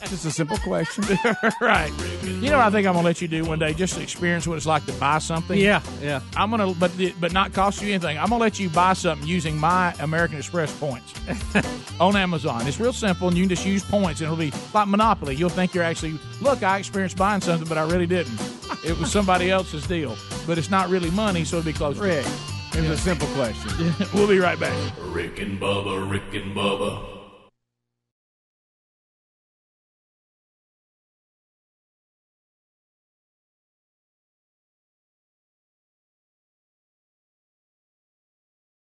Just a simple question. right. You know what I think I'm gonna let you do one day, just to experience what it's like to buy something. Yeah, yeah. I'm gonna, but but not cost you anything. I'm gonna let you buy something using my American Express points on Amazon. It's real simple, and you can just use points, and it'll be like Monopoly. You'll think you're actually look. I experienced buying something, but I really didn't. It was somebody else's deal, but it's not really money, so it'd be close. Rick, it was a simple question. we'll be right back. Rick and Bubba, Rick and Bubba.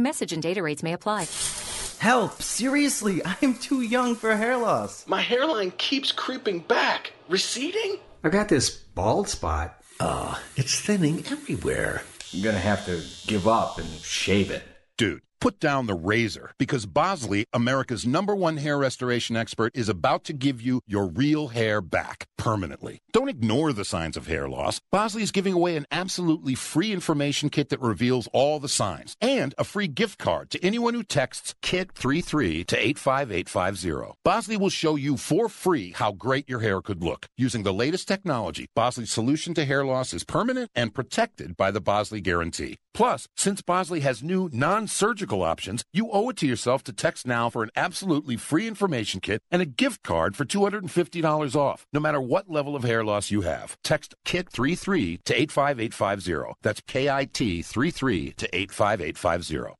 Message and data rates may apply. Help! Seriously, I'm too young for hair loss. My hairline keeps creeping back. Receding? I got this bald spot. Ugh, it's thinning everywhere. I'm gonna have to give up and shave it. Dude, put down the razor because Bosley, America's number one hair restoration expert, is about to give you your real hair back permanently. Don't ignore the signs of hair loss. Bosley is giving away an absolutely free information kit that reveals all the signs and a free gift card to anyone who texts KIT33 to 85850. Bosley will show you for free how great your hair could look using the latest technology. Bosley's solution to hair loss is permanent and protected by the Bosley Guarantee. Plus, since Bosley has new options, you owe it to yourself to text now for an absolutely free information kit and a gift card for $250 off, no matter what level of hair loss you have. Text KIT33 to 85850. That's K-I-T 33 to 85850.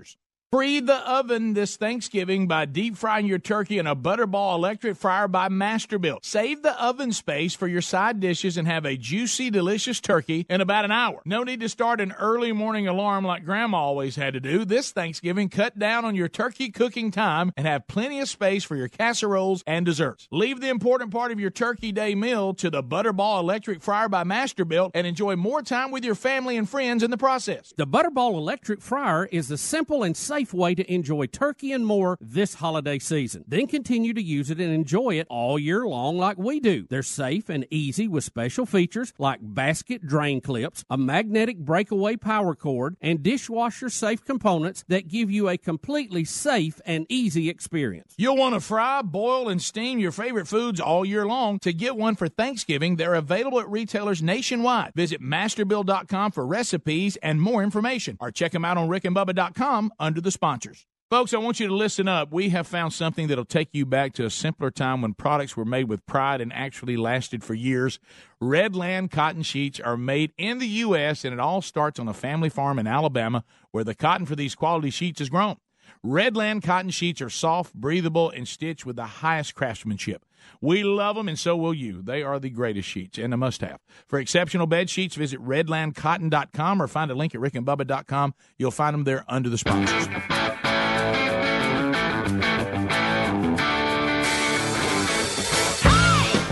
Free the oven this Thanksgiving by deep frying your turkey in a Butterball electric fryer by Masterbuilt. Save the oven space for your side dishes and have a juicy, delicious turkey in about an hour. No need to start an early morning alarm like Grandma always had to do. This Thanksgiving, cut down on your turkey cooking time and have plenty of space for your casseroles and desserts. Leave the important part of your turkey day meal to the Butterball electric fryer by Masterbuilt and enjoy more time with your family and friends in the process. The Butterball electric fryer is the simple and safe safe way to enjoy turkey and more this holiday season. Then continue to use it and enjoy it all year long like we do. They're safe and easy with special features like basket drain clips, a magnetic breakaway power cord, and dishwasher safe components that give you a completely safe and easy experience. You'll want to fry, boil, and steam your favorite foods all year long. To get one for Thanksgiving, they're available at retailers nationwide. Visit masterbuilt.com for recipes and more information, or check them out on rickandbubba.com under the sponsors. Folks, I want you to listen up. We have found something that'll take you back to a simpler time when products were made with pride and actually lasted for years. Redland cotton sheets are made in the U.S., and it all starts on a family farm in Alabama where the cotton for these quality sheets is grown. Redland cotton sheets are soft, breathable, and stitched with the highest craftsmanship. We love them, and so will you. They are the greatest sheets and a must have. For exceptional bed sheets, visit redlandcotton.com or find a link at rickandbubba.com. You'll find them there under the sponsors.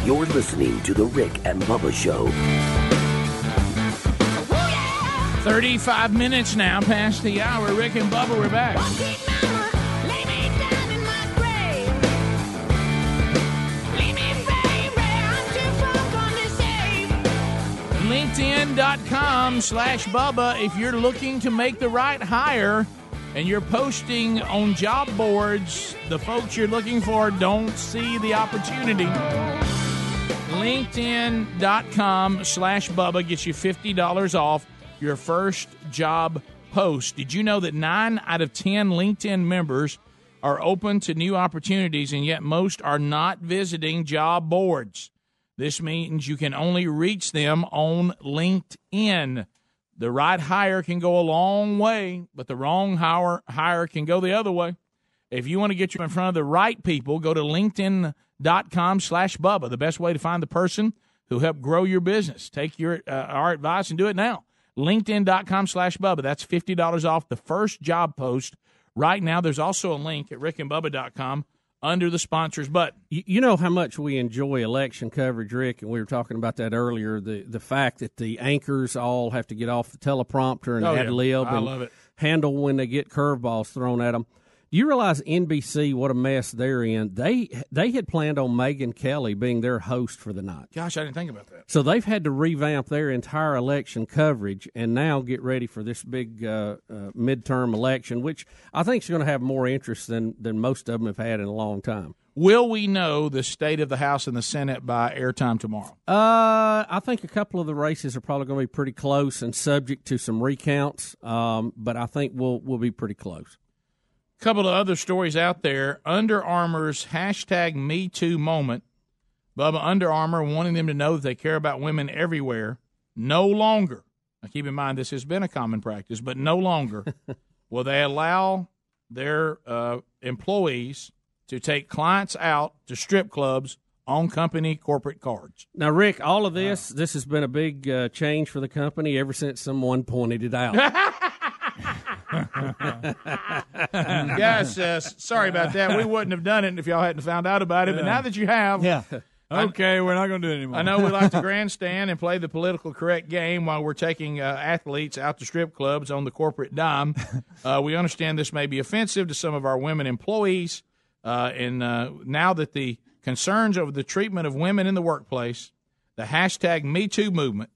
You're listening to The Rick and Bubba Show. 35 minutes now past the hour. Rick and Bubba, we're back. LinkedIn.com slash Bubba. If you're looking to make the right hire and you're posting on job boards, the folks you're looking for don't see the opportunity. LinkedIn.com slash Bubba gets you $50 off your first job post. Did you know that nine out of 10 LinkedIn members are open to new opportunities, and yet most are not visiting job boards? This means you can only reach them on LinkedIn. The right hire can go a long way, but the wrong hire, hire can go the other way. If you want to get you in front of the right people, go to linkedin.com slash Bubba. The best way to find the person who helped grow your business. Take your uh, our advice and do it now. LinkedIn.com slash Bubba. That's $50 off the first job post right now. There's also a link at rickandbubba.com under the sponsors button. You, know how much we enjoy election coverage, Rick, and we were talking about that earlier. The the fact that the anchors all have to get off the teleprompter and Oh, ad yeah. lib I and handle when they get curveballs thrown at them. You realize NBC what a mess they're in? They they had planned on Megyn Kelly being their host for the night. Gosh, I didn't think about that. So they've had to revamp their entire election coverage and now get ready for this big uh, uh, midterm election, which I think is going to have more interest than, than most of them have had in a long time. Will we know the state of the House and the Senate by airtime tomorrow? Uh, I think a couple of the races are probably going to be pretty close and subject to some recounts, um, but I think we'll we'll be pretty close. Couple of other stories out there. Under Armour's hashtag Me Too moment. Bubba Under Armour wanting them to know that they care about women everywhere. No longer. Now keep in mind this has been a common practice, but no longer will they allow their uh, employees to take clients out to strip clubs on company corporate cards. Now, Rick, all of this this has been a big uh, change for the company ever since someone pointed it out. yes, uh, sorry about that. We wouldn't have done it if y'all hadn't found out about it. But now that you have, Yeah. Okay, we're not going to do it anymore. I know we like to grandstand and play the political correct game while we're taking uh, athletes out to strip clubs on the corporate dime. Uh, we understand this may be offensive to some of our women employees, uh, and uh, now that the concerns over the treatment of women in the workplace, the hashtag Me Too movement,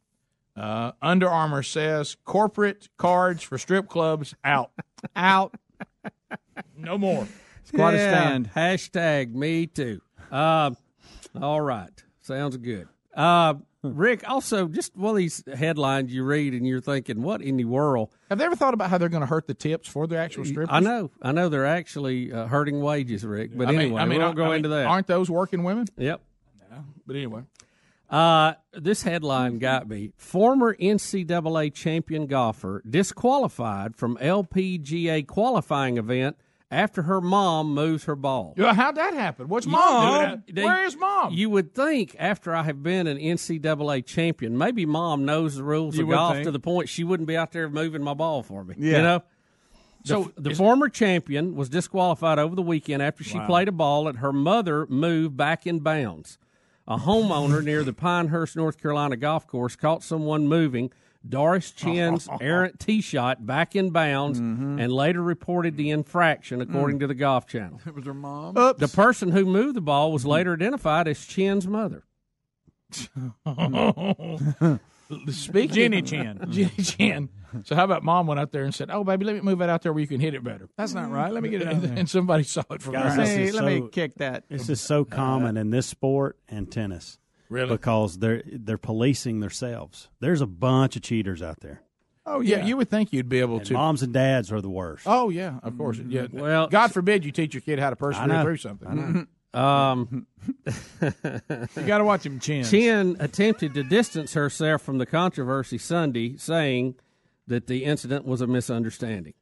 uh, Under Armour says corporate cards for strip clubs out, out, no more. It's quite Yeah, a stand. Hashtag me too. Uh, all right. Sounds good. Uh, Rick, also, just one of these headlines you read and you're thinking, what in the world? Have they ever thought about how they're going to hurt the tips for their actual strippers? I know. I know they're actually uh, hurting wages, Rick. But I mean- anyway, I mean, we won't go I mean, into that. Aren't those working women? Yep. Yeah, But anyway. Uh, this headline got me. Former NCAA champion golfer disqualified from LPGA qualifying event after her mom moves her ball. Yeah, how'd that happen? What's mom, doing? Where is mom? You would think after I have been an NCAA champion, maybe mom knows the rules You of would golf think. to the point she wouldn't be out there moving my ball for me. Yeah. You know? So the, the is- former champion was disqualified over the weekend after she played a ball that her mother moved back in bounds. A homeowner near the Pinehurst, North Carolina golf course caught someone moving Doris Chen's errant tee shot back in bounds mm-hmm. and later reported the infraction, according mm. to the Golf Channel. It was her mom. The person who moved the ball was later identified as Chen's mother. Speaking Jenny Chin. Jenny Chin. So how about mom went out there and said, "Oh, baby, let me move it out there where you can hit it better." That's not mm. right. Let me get it out And, there. and somebody saw it from Guys, there. Hey, is let me kick that. This is so common in this sport and tennis. Really? Because they're they're policing themselves. There's a bunch of cheaters out there. Oh yeah, you would think you'd be able And to. moms and dads are the worst. Oh yeah, of course. Yeah. Mm, well, God forbid you teach your kid how to persevere through something. Um, You got to watch him chin. Chen attempted to distance herself from the controversy Sunday, saying that the incident was a misunderstanding.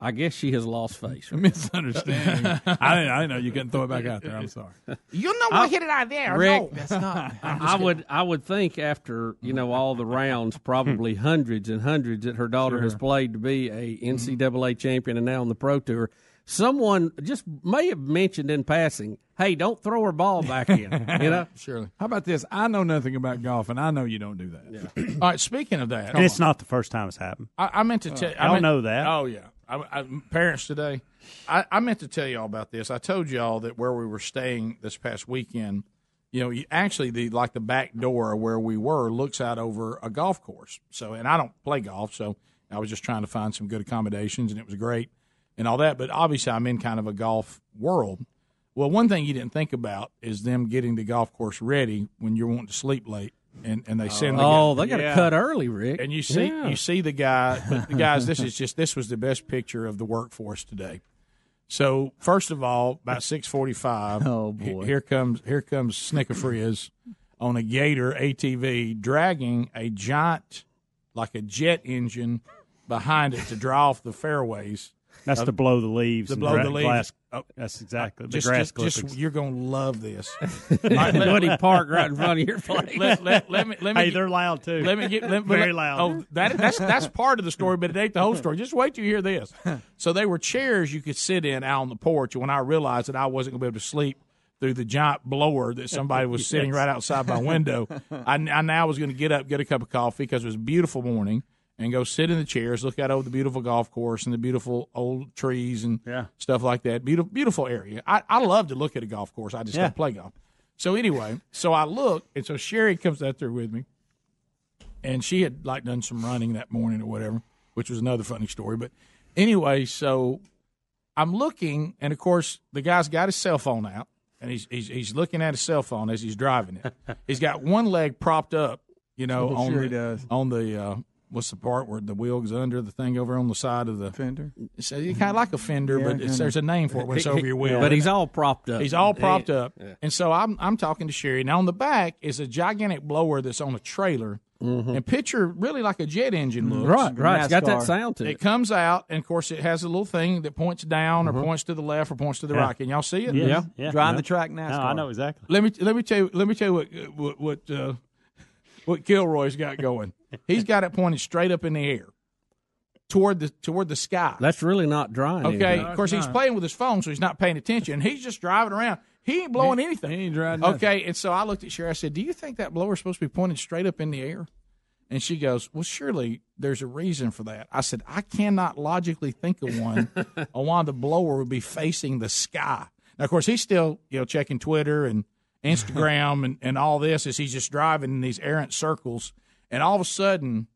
I guess she has lost face. Misunderstanding. I didn't. I didn't know you couldn't throw it back out there. I'm sorry. You know what I, hit it out there? Rick, no, that's not. I would I would think after you know all the rounds, probably hundreds and hundreds that her daughter has played to be a NCAA champion and now on the pro tour. Someone just may have mentioned in passing, "Hey, don't throw her ball back in." You know, Surely. How about this? I know nothing about golf, and I know you don't do that. All right. Speaking of that, And it's not the first time it's happened. I, I meant to uh, tell. I Y'all meant- know that. Oh yeah. I, I, parents today. I, I meant to tell you all about this. I told y'all that where we were staying this past weekend. You know, you, actually, the like the back door where we were looks out over a golf course. So, and I don't play golf, so I was just trying to find some good accommodations, and it was great and all that. But obviously, I'm in kind of a golf world. Well, one thing you didn't think about is them getting the golf course ready when you're wanting to sleep late, and, and they send. the oh, guy- they got to cut early, Rick. and you see Yeah. you see the guy but the guys this is just this was the best picture of the workforce today so first of all about 645 Oh, boy. here comes here comes snicker frizz on a gator atv dragging a giant like a jet engine behind it to draw off the fairways That's of- to blow the leaves. to and blow gra- the leaves. glass- Oh, that's exactly the just, grass just, just you're gonna love this Woody Park right in front of your place. let, let, let me let me hey, they're loud too. Let me get let, very loud. Oh, that that's that's part of the story, but it ain't the whole story. Just wait till you hear this. So they were chairs you could sit in out on the porch. And when I realized that I wasn't going to be able to sleep through the giant blower that somebody was sitting right outside my window, I, I now was going to get up, get a cup of coffee because it was a beautiful morning, and go sit in the chairs, look out over the beautiful golf course and the beautiful old trees and Yeah. stuff like that. Beautiful, beautiful area. I, I love to look at a golf course. I just Yeah. don't play golf. So anyway, so I look, and so Sherry comes out there with me, and she had like done some running that morning or whatever, which was another funny story. But anyway, so I'm looking, and of course the guy's got his cell phone out, and he's he's, he's looking at his cell phone as he's driving it. he's got one leg propped up, you know, Oh, on sure the on the uh, what's the part where the wheel goes under the thing over on the side of the Fender. So you kind of like a fender, Yeah, but it's, there's a name for it when it's over your wheel. But he's all propped up. He's all propped Yeah. up. And so I'm I'm talking to Sherry. Now on the back is a gigantic blower that's on a trailer. And picture really like a jet engine looks. Mm-hmm. Right, right. It's got that sound to It it. comes out, and of course, it has a little thing that points down or points to the left or points to the Yeah. right. Can y'all see it? Yeah, Yeah. yeah. Driving no. the track NASCAR. No, I know exactly. Let me let me tell you let me tell you what what what, uh, what Kilroy's got going. He's got it pointed straight up in the air toward the toward the sky. That's really not drying. Okay, anything. of course he's playing with his phone, so he's not paying attention. He's just driving around. He ain't blowing anything. He ain't driving nothing. Okay, and so I looked at Sherry. I said, "Do you think that blower's supposed to be pointed straight up in the air?" And she goes, "Well, surely there's a reason for that." I said, "I cannot logically think of one on why the blower would be facing the sky." Now, of course, he's still you know checking Twitter and Instagram and, and all this as he's just driving in these errant circles, and all of a sudden,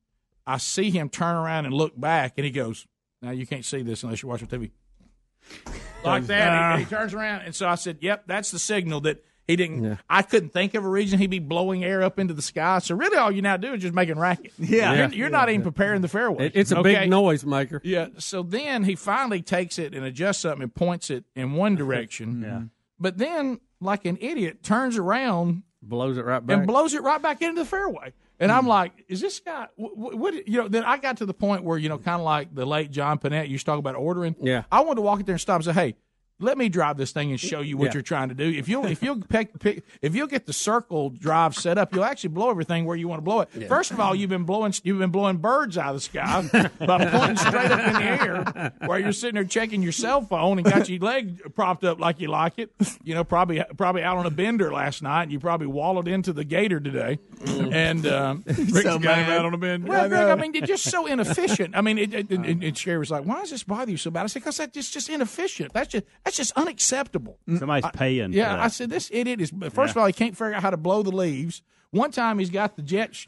I see him turn around and look back, and he goes, "Now you can't see this unless you're watching TV." like that. He, he turns around, and so I said, "Yep, that's the signal that he didn't." I couldn't think of a reason he'd be blowing air up into the sky. So really, all you now do is just making racket. Yeah. you're, you're not even preparing the fairway. It- it's a Okay? big noise maker. Yeah. So then he finally takes it and adjusts something and points it in one direction. Yeah. But then, like an idiot, turns around Blows it right back. and blows it right back into the fairway. And I'm hmm. like, is this guy? What, what? You know? Then I got to the point where you know, kind of like the late John Pinette used to talk about ordering. Yeah. I wanted to walk in there and stop and say, hey. Let me drive this thing and show you what Yeah. you're trying to do. If you'll if you'll pick, pick if you'll get the circle drive set up, you'll actually blow everything where you want to blow it. Yeah. First of all, you've been blowing you've been blowing birds out of the sky by pointing straight up in the air while you're sitting there checking your cell phone and got your leg propped up like you like it. You know, probably probably out on a bender last night. And You probably wallowed into the gator today, and um, Rick's So got him out on a bender. I Well, Greg, I mean, you're just so inefficient. I mean, it, it, and, and Sherry was like, "Why does this bother you so bad?" I said, "Because that's just, just inefficient. That's just that's just unacceptable." Mm, Somebody's I- paying. Yeah, for. I said this idiot is. First of all, he can't figure out how to blow the leaves. One time, he's got the jet sh-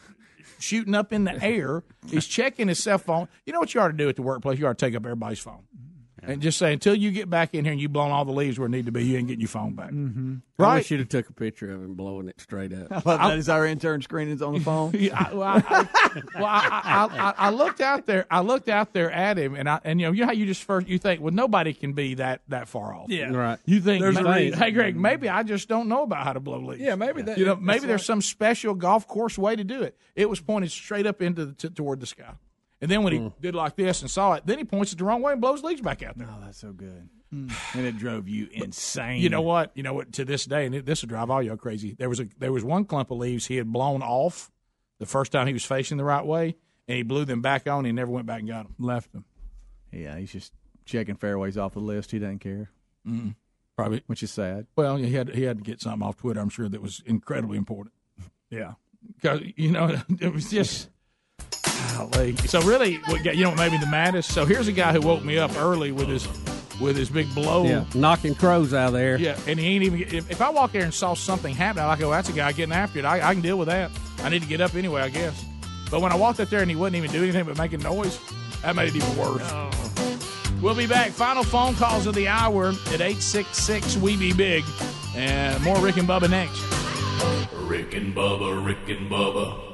shooting up in the air. He's checking his cell phone. You know what you ought to do at the workplace? You ought to take up everybody's phone. And just say until you get back in here and you blown all the leaves where it need to be, you ain't getting your phone back. Mm-hmm. I Right? wish you'd have took a picture of him blowing it straight up. I love that. Is our intern screening on the phone? Yeah, I, well, I, I, well, I, I, I, I looked out there. I looked out there at him, and I and you know, you know how you just first you think, well, nobody can be that that far off. Yeah. Right. You think, There's a reason. hey, Greg, maybe I just don't know about how to blow leaves. Yeah, maybe that. You know, maybe there's right. some special golf course way to do it. It was pointed straight up into the, t- toward the sky, and then when he did like this and saw it, then he points it the wrong way and blows leaves back out there. Oh, that's so good. and it drove you insane. You know what? You know what? To this day, and it, this will drive all y'all crazy. There was a there was one clump of leaves he had blown off the first time he was facing the right way, and he blew them back on. and He never went back and got them. Left them. Yeah, he's just checking fairways off the list. He doesn't care, Mm, probably. which is sad. Well, he had he had to get something off Twitter. I'm sure that was incredibly important. Yeah. because you know it was just. Golly. So really, you know, what made me the maddest. So here's a guy who woke me up early with his with his big blow. Yeah, knocking crows out of there. Yeah, and he ain't even. If, if I walk there and saw something happen, I like, oh, that's a guy getting after it. I, I can deal with that. I need to get up anyway, I guess. But when I walked up there and he wouldn't even do anything but making noise, that made it even worse. Oh. We'll be back. Final phone calls of the hour at eight six six. We be big, and more Rick and Bubba next. Rick and Bubba, Rick and Bubba.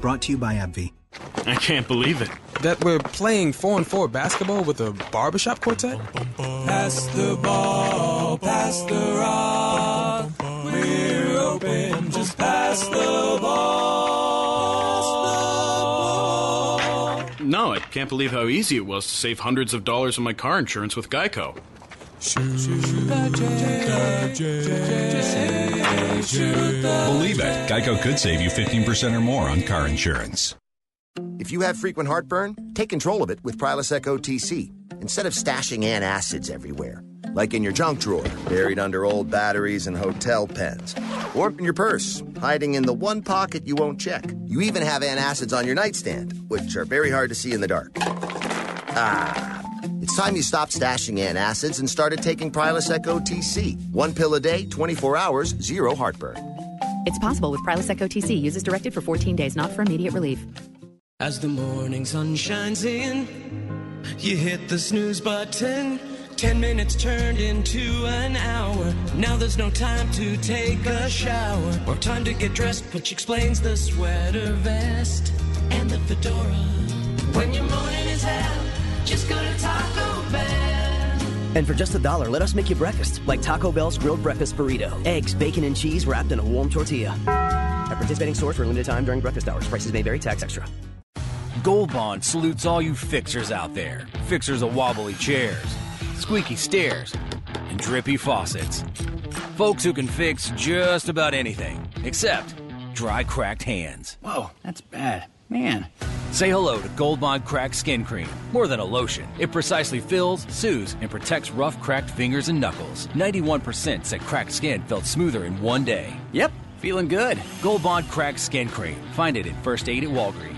Brought to you by AbbVie. I can't believe it. That we're playing 4 and 4 basketball with a barbershop quartet? Pass the ball, pass the rock. We're open, just pass the ball. No, I can't believe how easy it was to save hundreds of dollars on my car insurance with Geico. Believe it, Geico could save you 15% or more on car insurance. If you have frequent heartburn, take control of it with Prilosec OTC instead of stashing antacids everywhere, like in your junk drawer, buried under old batteries and hotel pens, or in your purse, hiding in the one pocket you won't check. You even have antacids on your nightstand, which are very hard to see in the dark. Ah, it's time you stopped stashing antacids and started taking Prilosec OTC. One pill a day, 24 hours, zero heartburn. It's possible with Prilosec OTC. Use as directed for 14 days, not for immediate relief. As the morning sun shines in, you hit the snooze button. Ten minutes turned into an hour. Now there's no time to take a shower or time to get dressed, which explains the sweater vest and the fedora. When your morning is hell, just go to Taco Bell. And for just a dollar, let us make you breakfast, like Taco Bell's grilled breakfast burrito. Eggs, bacon, and cheese wrapped in a warm tortilla. At participating stores for a limited time during breakfast hours. Prices may vary, tax extra. Gold Bond salutes all you fixers out there. Fixers of wobbly chairs, squeaky stairs, and drippy faucets. Folks who can fix just about anything, except dry, cracked hands. Whoa, that's bad. Man, Say hello to Gold Bond Cracked Skin Cream. More than a lotion, it precisely fills, soothes, and protects rough, cracked fingers and knuckles. 91% said cracked skin felt smoother in one day. Yep, feeling good. Gold Bond Cracked Skin Cream. Find it at First Aid at Walgreens.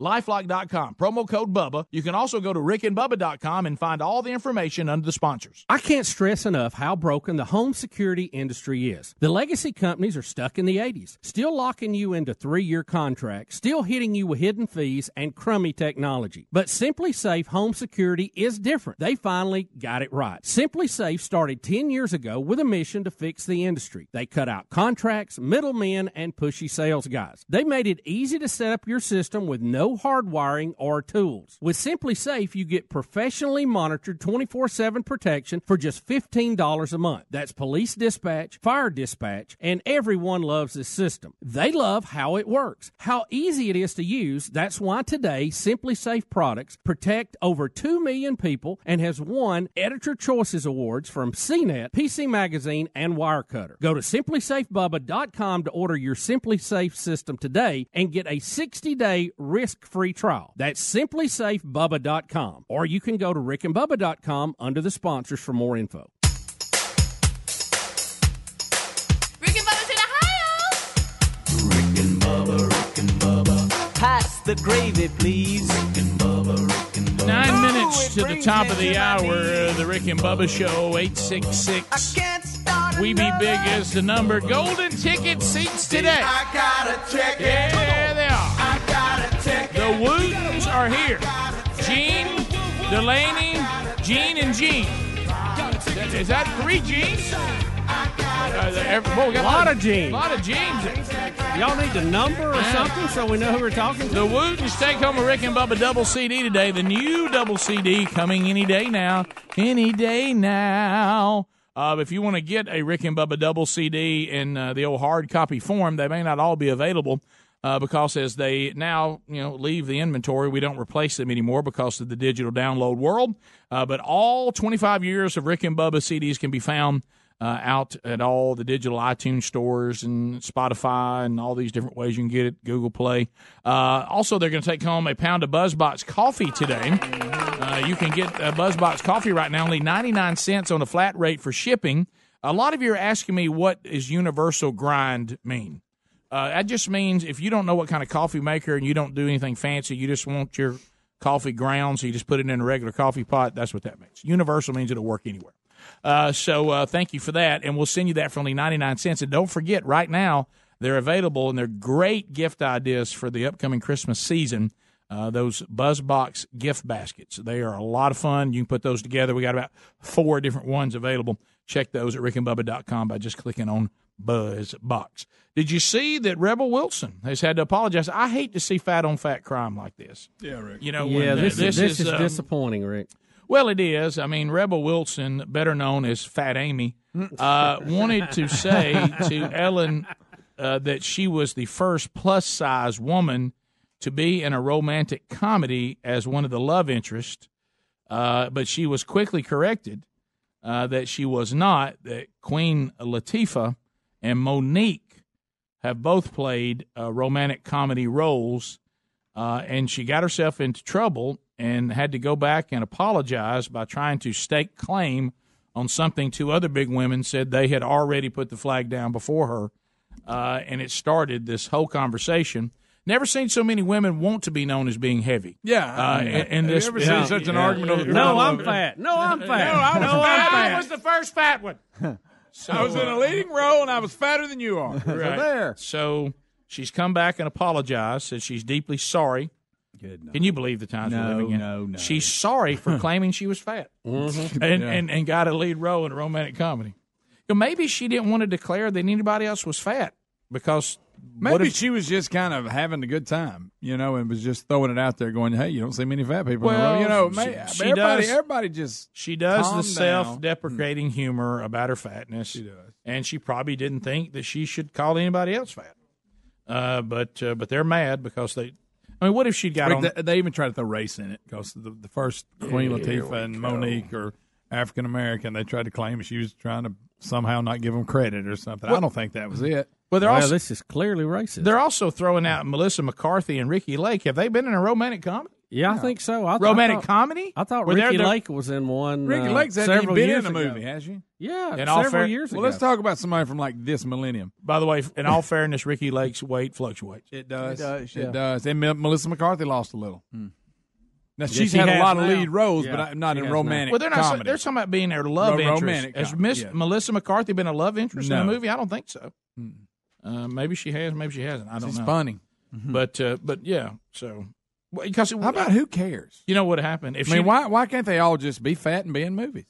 Lifelock.com, promo code BUBBA. You can also go to rickandbubba.com and find all the information under the sponsors. I can't stress enough how broken the home security industry is. The legacy companies are stuck in the 80s, still locking you into three year contracts, still hitting you with hidden fees and crummy technology. But SimpliSafe Home Security is different. They finally got it right. SimpliSafe started 10 years ago with a mission to fix the industry. They cut out contracts, middlemen, and pushy sales guys. They made it easy to set up your system with no hardwiring or tools. With SimpliSafe, you get professionally monitored 24 7 protection for just $15 a month. That's police dispatch, fire dispatch, and everyone loves this system. They love how it works, how easy it is to use. That's why today, SimpliSafe products protect over 2 million people and has won Editor Choices Awards from CNET, PC Magazine, and Wirecutter. Go to simplysafebubba.com to order your SimpliSafe system today and get a 60 day risk free trial. That's simplysafebubba.com. Or you can go to rickandbubba.com under the sponsors for more info. Rick and Bubba's in Ohio. Rick and Bubba, Rick and Bubba. Pass the gravy, please. Rick and Bubba, Rick and Bubba. Nine minutes to the top of the hour. Uh, the Rick and Bubba Show, 866. We Be Big is the number. Golden ticket seats today. I gotta check it. The Wootons are here. Gene, Delaney, Gene, and Gene. Is that three Genes? Uh, every- boy, we got A lot of Gene. Genes. A lot of Genes. Y'all need the number or Yeah. something so we know who we're talking to? The Wootons take home a Rick and Bubba double CD today. The new double CD coming any day now. Any day now. Uh, if you want to get a Rick and Bubba double CD in uh, the old hard copy form, they may not all be available uh, because as they now you know leave the inventory, we don't replace them anymore because of the digital download world. Uh, but all 25 years of Rick and Bubba CDs can be found uh, out at all the digital iTunes stores and Spotify and all these different ways you can get it, Google Play. Uh, also, they're going to take home a pound of BuzzBox coffee today. Uh, you can get uh, BuzzBox coffee right now, only 99 cents on a flat rate for shipping. A lot of you are asking me what does universal grind mean? Uh, that just means if you don't know what kind of coffee maker and you don't do anything fancy, you just want your coffee ground, so you just put it in a regular coffee pot. That's what that means. Universal means it'll work anywhere. Uh, so uh, thank you for that, and we'll send you that for only ninety nine cents. And don't forget, right now they're available, and they're great gift ideas for the upcoming Christmas season. Uh, those BuzzBox gift baskets. They are a lot of fun. You can put those together. We got about four different ones available. Check those at rickandbubba.com by just clicking on BuzzBox. Did you see that Rebel Wilson has had to apologize? I hate to see fat on fat crime like this. Yeah, Rick. You know, yeah, when, uh, this, is, this is um, disappointing, Rick. well, it is. I mean, Rebel Wilson, better known as Fat Amy, uh, wanted to say to Ellen uh, that she was the first plus size woman to be in a romantic comedy as one of the love interests, uh, but she was quickly corrected uh, that she was not, that Queen Latifah and Monique have both played uh, romantic comedy roles uh, and she got herself into trouble and had to go back and apologize by trying to stake claim on something two other big women said they had already put the flag down before her, uh, and it started this whole conversation. Never seen so many women want to be known as being heavy. Yeah. Uh, and, and Have this, you ever seen such an argument over the No, I'm of- fat. No, I'm fat. No, I was No, I'm fat. fat. I was the first fat one. So, I was in a leading role and I was fatter than you are. So Right. there. So she's come back and apologized. Said she's deeply sorry. Good. Can you believe the times No, we're living in? no, no. She's sorry for claiming she was fat Mm-hmm. and, Yeah. and and got a lead role in a romantic comedy. You know, maybe she didn't want to declare that anybody else was fat because what Maybe if- she was just kind of having a good time, you know, and was just throwing it out there, going, "Hey, you don't see many fat people in the room." You know, she- may, she everybody, does- everybody just She does calm the self-deprecating humor about her fatness. She does, and she probably didn't think that she should call anybody else fat. Uh, but uh, but they're mad because they. I mean, what if she got Rick, on? they, they even tried to throw race in it because the, the first Queen Latifah and go. Monique are African American. They tried to claim she was trying to somehow not give them credit or something. I don't think that was it. Well, they're Well, also this is clearly racist. they're also throwing out Melissa McCarthy and Ricki Lake. Have they been in a romantic comedy? Yeah, I think so. I, Romantic I thought, comedy? I thought Were there Ricki the- Lake was in one. Ricki uh, Lake's hadn't even been years in a ago. movie, has she? Yeah, In all several fair- years Well, ago. let's talk about somebody from like this millennium. By the way, in all fairness, Ricki Lake's weight fluctuates. It does. It does, yeah. It does. And Mel- Melissa McCarthy lost a little. Now Yeah, she's she had a has lot of lead roles, Yeah, but not she in has romantic Well, they're not. comedy. They're talking about being a love Ro- interest. romantic Has Miss yeah. Melissa McCarthy been a love interest in No. a movie? I don't think so. Uh, maybe she has. Maybe she hasn't. I don't She's know. funny. but uh, but yeah. So well, because How about who cares? You know what happened? If I mean, she, why why can't they all just be fat and be in movies?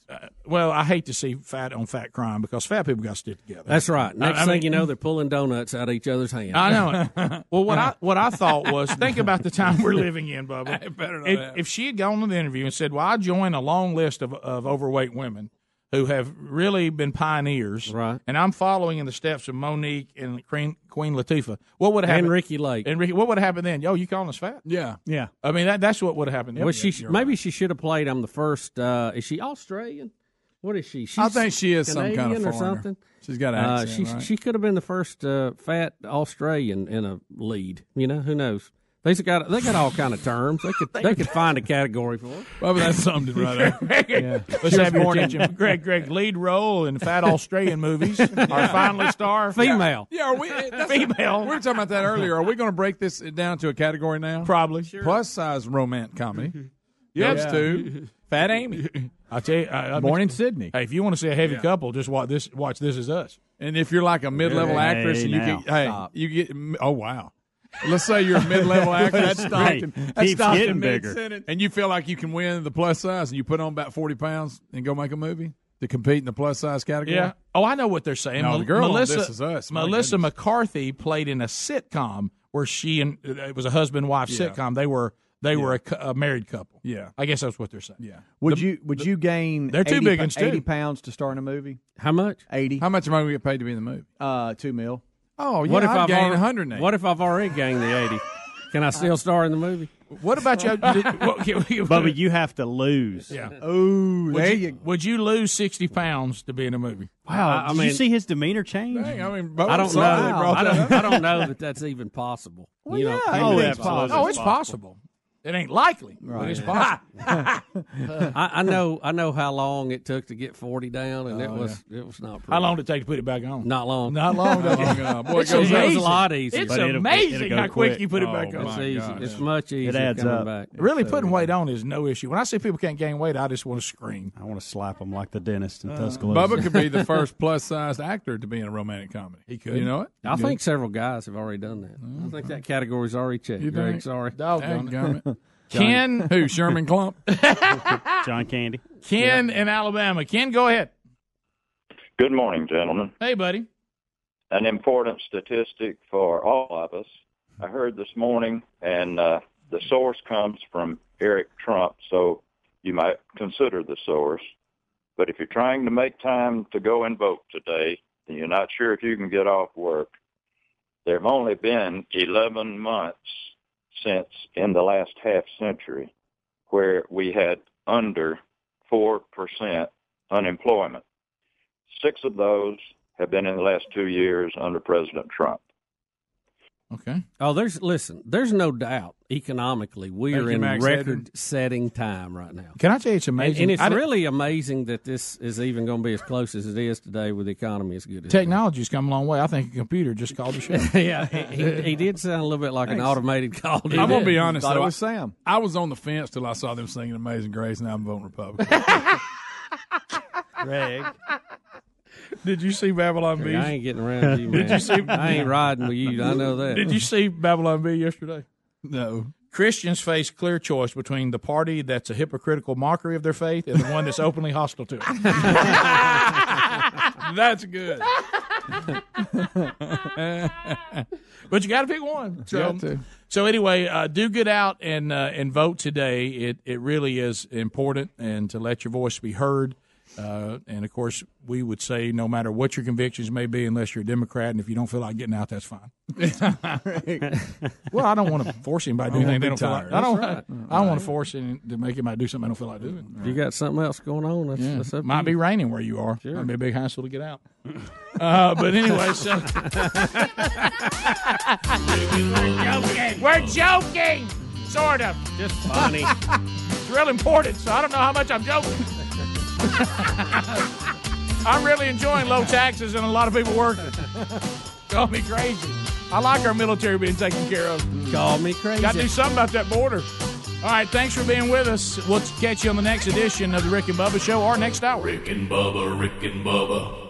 Well, I hate to see fat on fat crime because fat people got to stick together. That's right. Next I- I thing mean- you know, they're pulling donuts out of each other's hands. I know. Well, what I what I thought was think about the time we're living in, Bubba. better not If, if she had gone to the interview and said, "Well, I join a long list of, of overweight women who have really been pioneers, Right. and I'm following in the steps of Monique and Queen, Queen Latifah," what would have happened? and Ricki Lake. And Ricki, what would have happened then? Yo, you calling us fat? Yeah. Yeah. I mean, that that's what would have happened. Then. well, she You're maybe right. she should have played. I'm the first. Uh, is she Australian? What is she? She's I think she is some kind of Canadian or something. She's got an Uh, accent, she right? she could have been the first uh, fat Australian in a lead. You know, who knows? They got they got all kind of terms. They could they could find a category for it. Well, that's something right there. Let's have your attention, Greg. Greg, lead role in fat Australian movies. Our finally star, Female. Yeah, are we eh, that's- Female. We were talking about that earlier. Are we going to break this down to a category now? Probably. Sure. Plus size romantic comedy. Yeah. Goes to Fat Amy. I tell you, I, I Born in Sydney. Hey, if you want to see a heavy Yeah. couple, just watch this. Watch this is us. And if you're like a mid-level Hey, actress, and you now, get hey, stop. you get oh wow. Let's say you're a mid-level actress. That stopped Hey, him. That keeps stopped getting him bigger. mid-sentence. and you feel like you can win the plus size, and you put on about forty pounds and go make a movie to compete in the plus size category. Yeah. Oh, I know what they're saying. No, Mel- the girl on Melissa, This Is Us, my Melissa goodness. McCarthy played in a sitcom where she and it was a husband wife Yeah. sitcom. They were they were a, cou- a married couple. Yeah. I guess that's what they're saying. Yeah. Would The- you would you gain They're too 80 big pa- ones, 80 pounds to star in a movie? How much? 80. How much am I going to get paid to be in the movie? Uh, 2 mil. Oh, yeah, what if I'd I've gain already, 180. What if I've already gained the eighty? Can I still star in the movie? What about you? did- what- okay, Bubba, you have to lose. Yeah. Ooh, Would there you, you would you lose sixty pounds to be in a movie? Wow. I- I did mean- you see his demeanor change? Dang, I mean, I don't know. sorry they brought I don't. I don't know that that's even possible. Well, you know, yeah, can oh, be it's possible. Oh, it's possible. It ain't likely, but it's possible. I, I know. I know how long it took to get forty down, and it Oh, was it was not. Pretty. How long did it take to put it back on? Not long. Not long. Not long it? enough. Boy, it It's goes It was amazing. a lot easier. It's But it'll- amazing it'll go how quick quick. you put it Oh, back my on. It's God, easy. yeah. It's much easier adds coming up. back. Really, So, putting weight on is no issue. When I see people can't gain weight, I just want to scream. I want to slap them like the dentist Uh, in Tuscaloosa. Bubba could be the first plus sized actor to be in a romantic comedy. He could. You know it? I think several guys have already done that. I think that category's already checked. You Greg, think? sorry. Doggone it. Dadgummit. Ken, Who? Sherman Clump? John Candy. Ken in Alabama. Ken, go ahead. Good morning, gentlemen. Hey, buddy. An important statistic for all of us. I heard this morning, and uh, the source comes from Eric Trump, so you might consider the source. But if you're trying to make time to go and vote today, and you're not sure if you can get off work, there have only been 11 months since in the last half century where we had under 4% unemployment. Six of those have been in the last two years under President Trump. Okay. Oh, there's listen. There's no doubt economically we Thank are you, in Max record-setting time right now. Can I tell you it's amazing? and it's I didn't- really amazing that this is even going to be as close as it is today with the economy as good as Technology's come a long way. I think a computer just called the show. yeah, he, he, he did sound a little bit like an automated call. I'm gonna be honest. Thought though, it was I- Sam. I was on the fence till I saw them singing "Amazing Grace," and now I'm voting Republican. Greg. Did you see Babylon Bee? I ain't getting around to you, man. Did you see? I ain't riding with you. I know that. Did you see Babylon Bee yesterday? No. Christians face clear choice between the party that's a hypocritical mockery of their faith and the one that's openly hostile to it. That's good. but you got to pick one. So, to. so anyway, uh, do get out and uh, and vote today. It it really is important, and to let your voice be heard. Uh, and of course, we would say no matter what your convictions may be, unless you're a Democrat, and if you don't feel like getting out, that's fine. well, I don't want to force anybody to do anything they don't feel like. I don't. That's I don't want to force any, to make anybody do something I don't feel like doing. You got something else going on? That's, Yeah. that's up to Might you. be raining where you are. Sure. Might be a big hassle to get out. Uh, but anyway, so we're joking. We're joking, sort of. Just funny. it's real important, so I don't know how much I'm joking. I'm really enjoying low taxes and a lot of people working. Call me crazy. I like our military being taken care of. Call me crazy. Got to do something about that border. All right, thanks for being with us. We'll catch you on the next edition of the Rick and Bubba Show or next hour. Rick and Bubba, Rick and Bubba.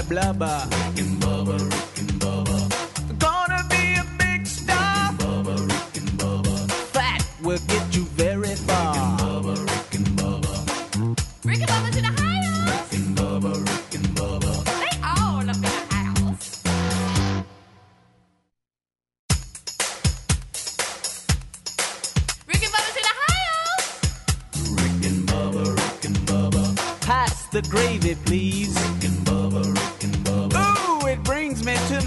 Waking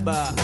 Cuiabá.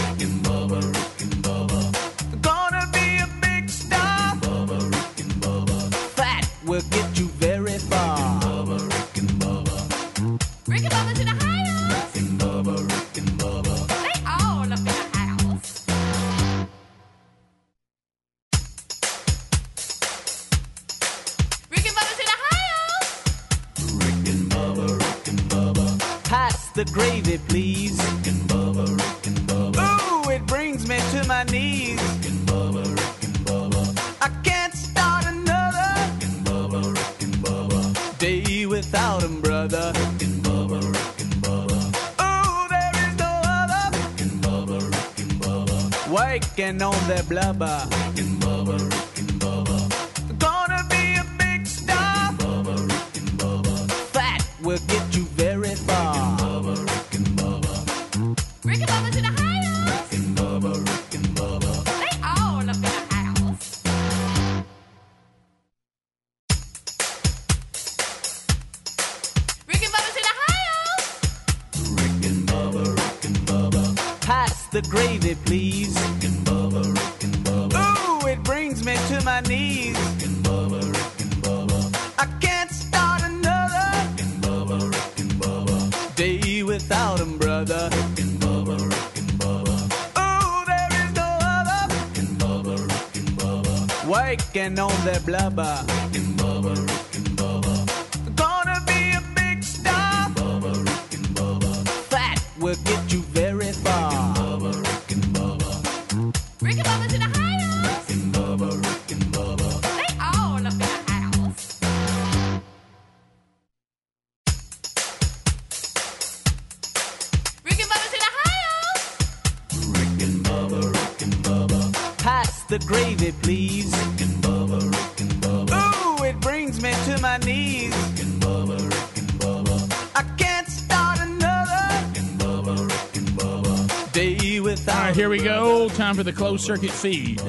the closed circuit feed.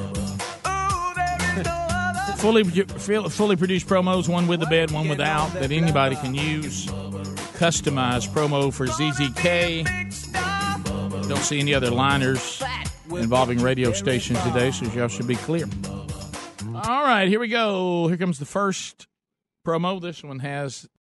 fully, fully produced promos, one with the bed, one without, that anybody can use. Customized promo for ZZK. Don't see any other liners involving radio stations today, so y'all should be clear. All right, here we go. Here comes the first promo. This one has